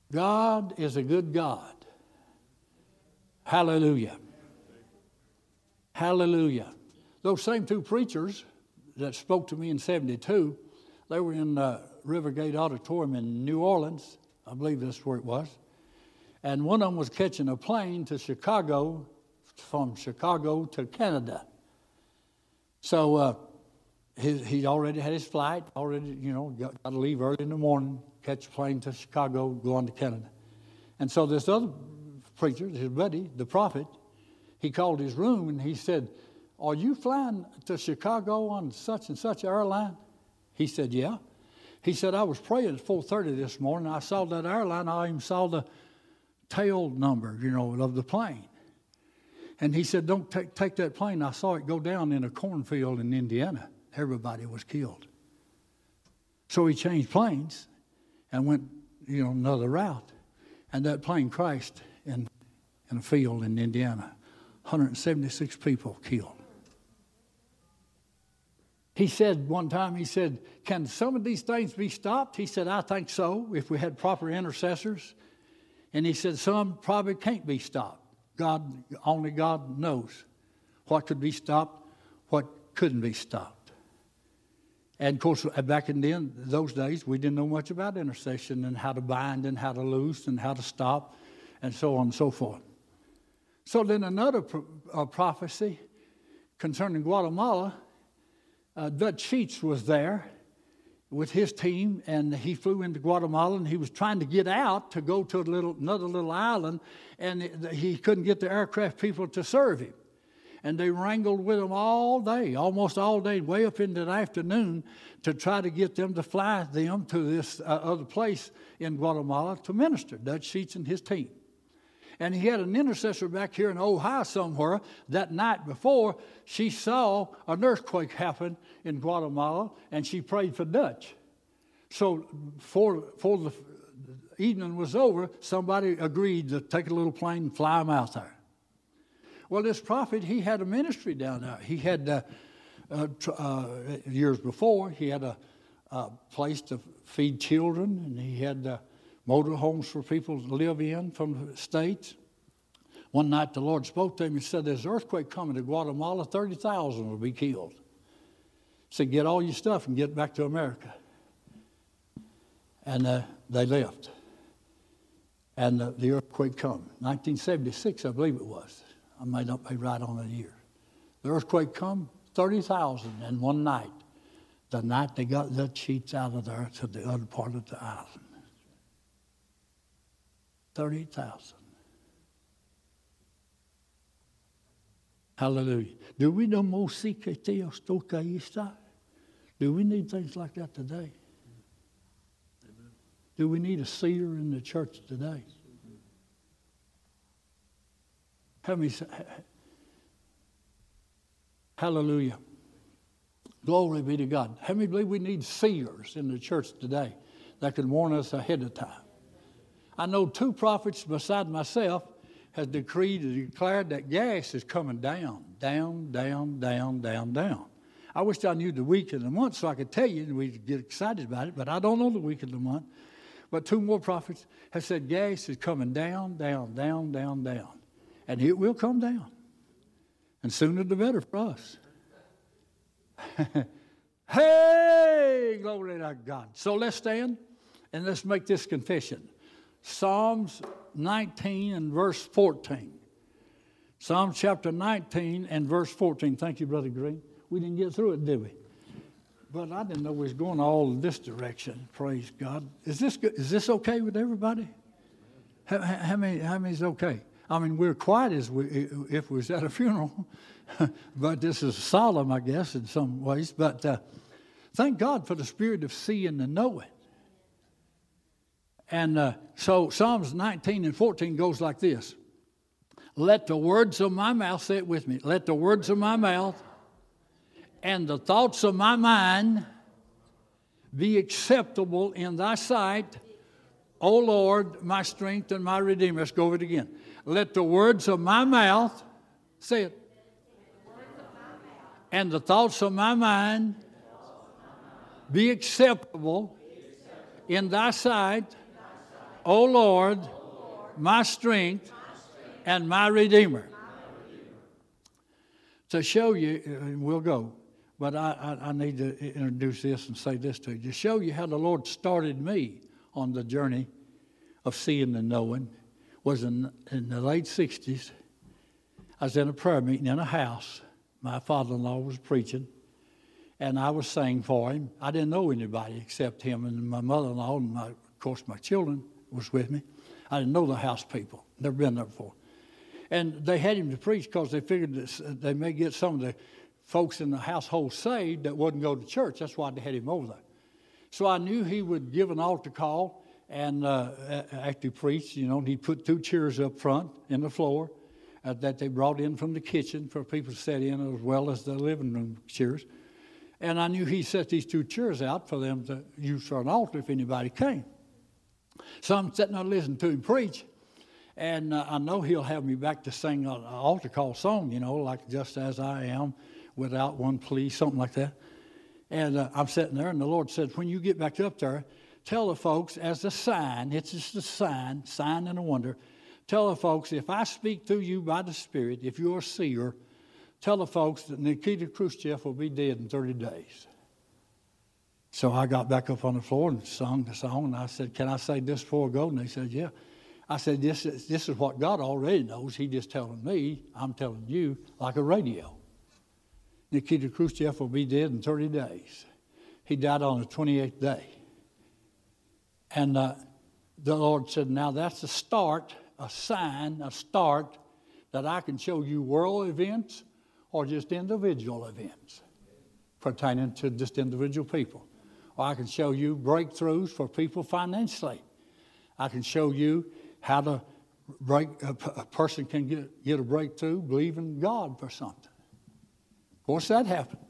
God is a good God. Hallelujah. Hallelujah. Those same two preachers that spoke to me in 72, they were in uh, Rivergate Auditorium in New Orleans. I believe that's where it was. And one of them was catching a plane to Chicago, from Chicago to Canada. So uh, he, he already had his flight, already, you know, got, got to leave early in the morning, catch a plane to Chicago, go on to Canada. And so this other preacher, his buddy, the prophet, he called his room and he said, Are you flying to Chicago on such and such airline? He said, Yeah. He said, I was praying at 4.30 this morning. I saw that airline. I even saw the tail number, you know, of the plane. And he said, Don't take, take that plane. I saw it go down in a cornfield in Indiana. Everybody was killed. So he changed planes and went, you know, another route. And that plane crashed in, in a field in Indiana. 176 people killed. He said one time, he said, Can some of these things be stopped? He said, I think so, if we had proper intercessors. And he said, Some probably can't be stopped. God, only God knows what could be stopped, what couldn't be stopped. And of course, back in then, those days, we didn't know much about intercession and how to bind and how to loose and how to stop and so on and so forth. So then another pro- uh, prophecy concerning Guatemala, uh, Dutch Sheets was there with his team, and he flew into Guatemala, and he was trying to get out to go to a little, another little island, and he couldn't get the aircraft people to serve him. And they wrangled with him all day, almost all day, way up into the afternoon, to try to get them to fly them to this uh, other place in Guatemala to minister. Dutch Sheets and his team. And he had an intercessor back here in Ohio somewhere that night before. She saw an earthquake happen in Guatemala and she prayed for Dutch. So, before, before the evening was over, somebody agreed to take a little plane and fly him out there. Well, this prophet, he had a ministry down there. He had, uh, uh, uh, years before, he had a, a, place to feed children, and he had uh, motor homes for people to live in from the States. One night the Lord spoke to him and said, There's an earthquake coming to Guatemala, 30,000 will be killed. He said, Get all your stuff and get back to America. And uh, they left. And uh, the earthquake come. 1976, I believe it was. I may not be right on the year. The earthquake come, 30,000 in one night. The night they got the sheets out of there to the other part of the island. 30,000. Hallelujah. Do we know música toca está? Do we need things like that today? Do we need a seer in the church today? How many? Hallelujah. Glory be to God. How many believe we need seers in the church today that can warn us ahead of time? I know two prophets beside myself has decreed and declared that gas is coming down, down, down, down, down, down. I wish I knew the week of the month so I could tell you and we'd get excited about it, but I don't know the week of the month. But two more prophets have said gas is coming down, down, down, down, down. And it will come down. And sooner the better for us. *laughs* hey, glory to God. So let's stand and let's make this confession. Psalms 19 and verse 14. Psalm chapter 19 and verse 14. Thank you, Brother Green. We didn't get through it, did we? But I didn't know we was going all this direction. Praise God. Is this good? Is this okay with everybody? How, how many? How many's okay? I mean, we're quiet as we, if we was at a funeral, *laughs* but this is solemn, I guess, in some ways. But uh, thank God for the spirit of seeing and knowing. And uh, so Psalms 19 and 14 goes like this Let the words of my mouth, say it with me, let the words of my mouth and the thoughts of my mind be acceptable in thy sight, O Lord, my strength and my redeemer. Let's go over it again. Let the words of my mouth, say it, and the thoughts of my mind be acceptable in thy sight, O Lord, my strength and my redeemer. To show you, and we'll go. But I, I, I, need to introduce this and say this to you to show you how the Lord started me on the journey of seeing and knowing. Was in, in the late 60s. I was in a prayer meeting in a house. My father in law was preaching, and I was saying for him. I didn't know anybody except him and my mother in law, and my, of course, my children was with me. I didn't know the house people, never been there before. And they had him to preach because they figured that they may get some of the folks in the household saved that wouldn't go to church. That's why they had him over there. So I knew he would give an altar call and uh, actually preach. You know, he'd put two chairs up front in the floor uh, that they brought in from the kitchen for people to sit in as well as the living room chairs. And I knew he set these two chairs out for them to use for an altar if anybody came. So I'm sitting there listening to him preach. And uh, I know he'll have me back to sing an altar call song, you know, like Just As I Am without one plea, something like that. And uh, I'm sitting there, and the Lord said, When you get back up there, tell the folks as a sign, it's just a sign, sign and a wonder. Tell the folks, if I speak through you by the Spirit, if you're a seer, tell the folks that Nikita Khrushchev will be dead in 30 days. So I got back up on the floor and sung the song, and I said, Can I say this before I go? And they said, Yeah. I said, This is, this is what God already knows. He just telling me, I'm telling you, like a radio. Nikita Khrushchev will be dead in 30 days. He died on the 28th day. And uh, the Lord said, Now that's a start, a sign, a start that I can show you world events or just individual events pertaining to just individual people. Or I can show you breakthroughs for people financially. I can show you how to break, a, a person can get, get a breakthrough believing God for something. Of course, that happened.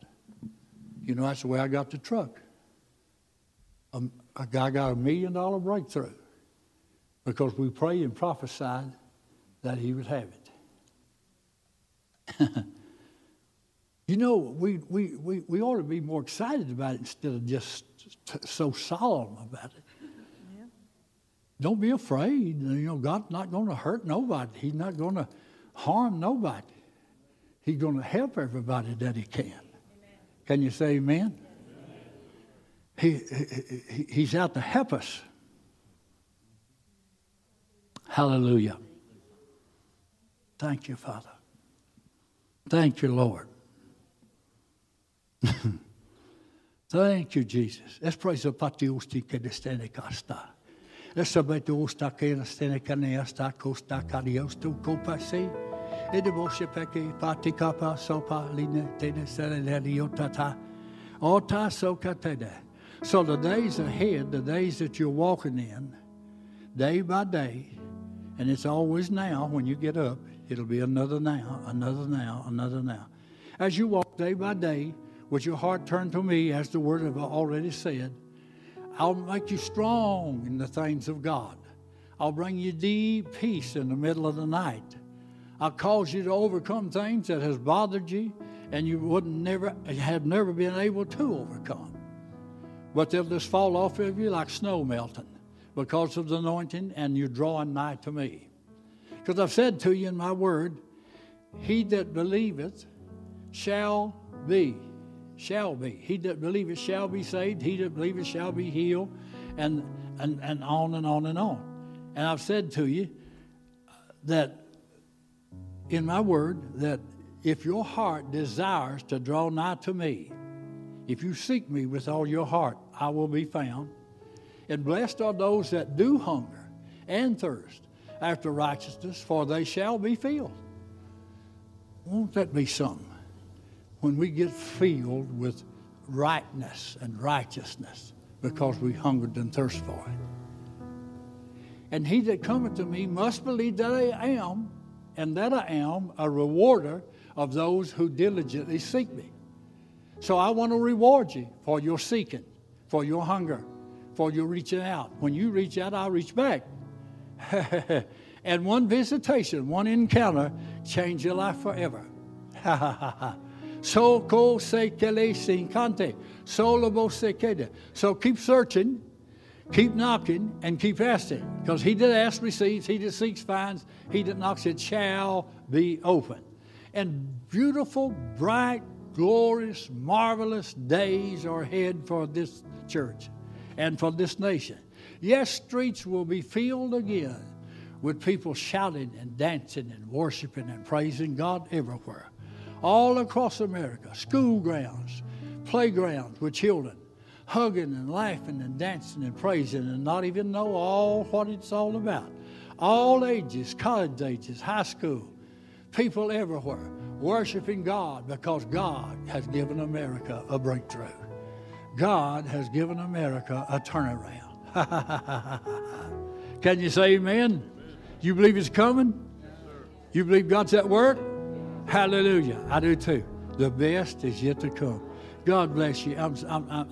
You know, that's the way I got the truck. A, a guy got a million dollar breakthrough because we prayed and prophesied that he would have it. *laughs* you know, we, we, we, we ought to be more excited about it instead of just so solemn about it. Yeah. Don't be afraid. You know, God's not going to hurt nobody. He's not going to harm nobody. He's going to help everybody that he can. Amen. Can you say amen? amen. He, he, he's out to help us. Hallelujah. Thank you, Father. Thank you, Lord. *laughs* Thank you, Jesus. Let's praise the Patiusti Kedestenikasta. Let's submit to Usta Kedestenikaniasta Costa Kadios to Kopasi. patikapa sopa line Ota sokatede. So the days ahead, the days that you're walking in, day by day, and it's always now when you get up, it'll be another now, another now, another now. As you walk day by day, with your heart turned to me, as the word have already said, I'll make you strong in the things of God. I'll bring you deep peace in the middle of the night. I'll cause you to overcome things that has bothered you and you wouldn't never have never been able to overcome. But they'll just fall off of you like snow melting because of the anointing and you're drawing nigh to me. Because I've said to you in my word, he that believeth shall be, shall be. He that believeth shall be saved. He that believeth shall be healed, and, and, and on and on and on. And I've said to you that in my word that if your heart desires to draw nigh to me, if you seek me with all your heart, I will be found. And blessed are those that do hunger and thirst after righteousness, for they shall be filled. Won't that be something? When we get filled with rightness and righteousness because we hungered and thirst for it. And he that cometh to me must believe that I am, and that I am a rewarder of those who diligently seek me. So I want to reward you for your seeking, for your hunger, for your reaching out. When you reach out, I'll reach back. *laughs* and one visitation, one encounter, change your life forever. so *laughs* ko se kele sinkante, solobo se kede. So keep searching, keep knocking, and keep asking. Because he that asks receives, he that seeks finds, he that knocks it shall be open. And beautiful, bright, glorious, marvelous days are ahead for this church and for this nation. Yes, streets will be filled again with people shouting and dancing and worshiping and praising God everywhere. All across America, school grounds, playgrounds with children, hugging and laughing and dancing and praising and not even know all what it's all about. All ages, college ages, high school, people everywhere worshiping God because God has given America a breakthrough. God has given America a turnaround. *laughs* Can you say amen? You believe it's coming? You believe God's at work? Hallelujah. I do too. The best is yet to come. God bless you. I'm, I'm, I'm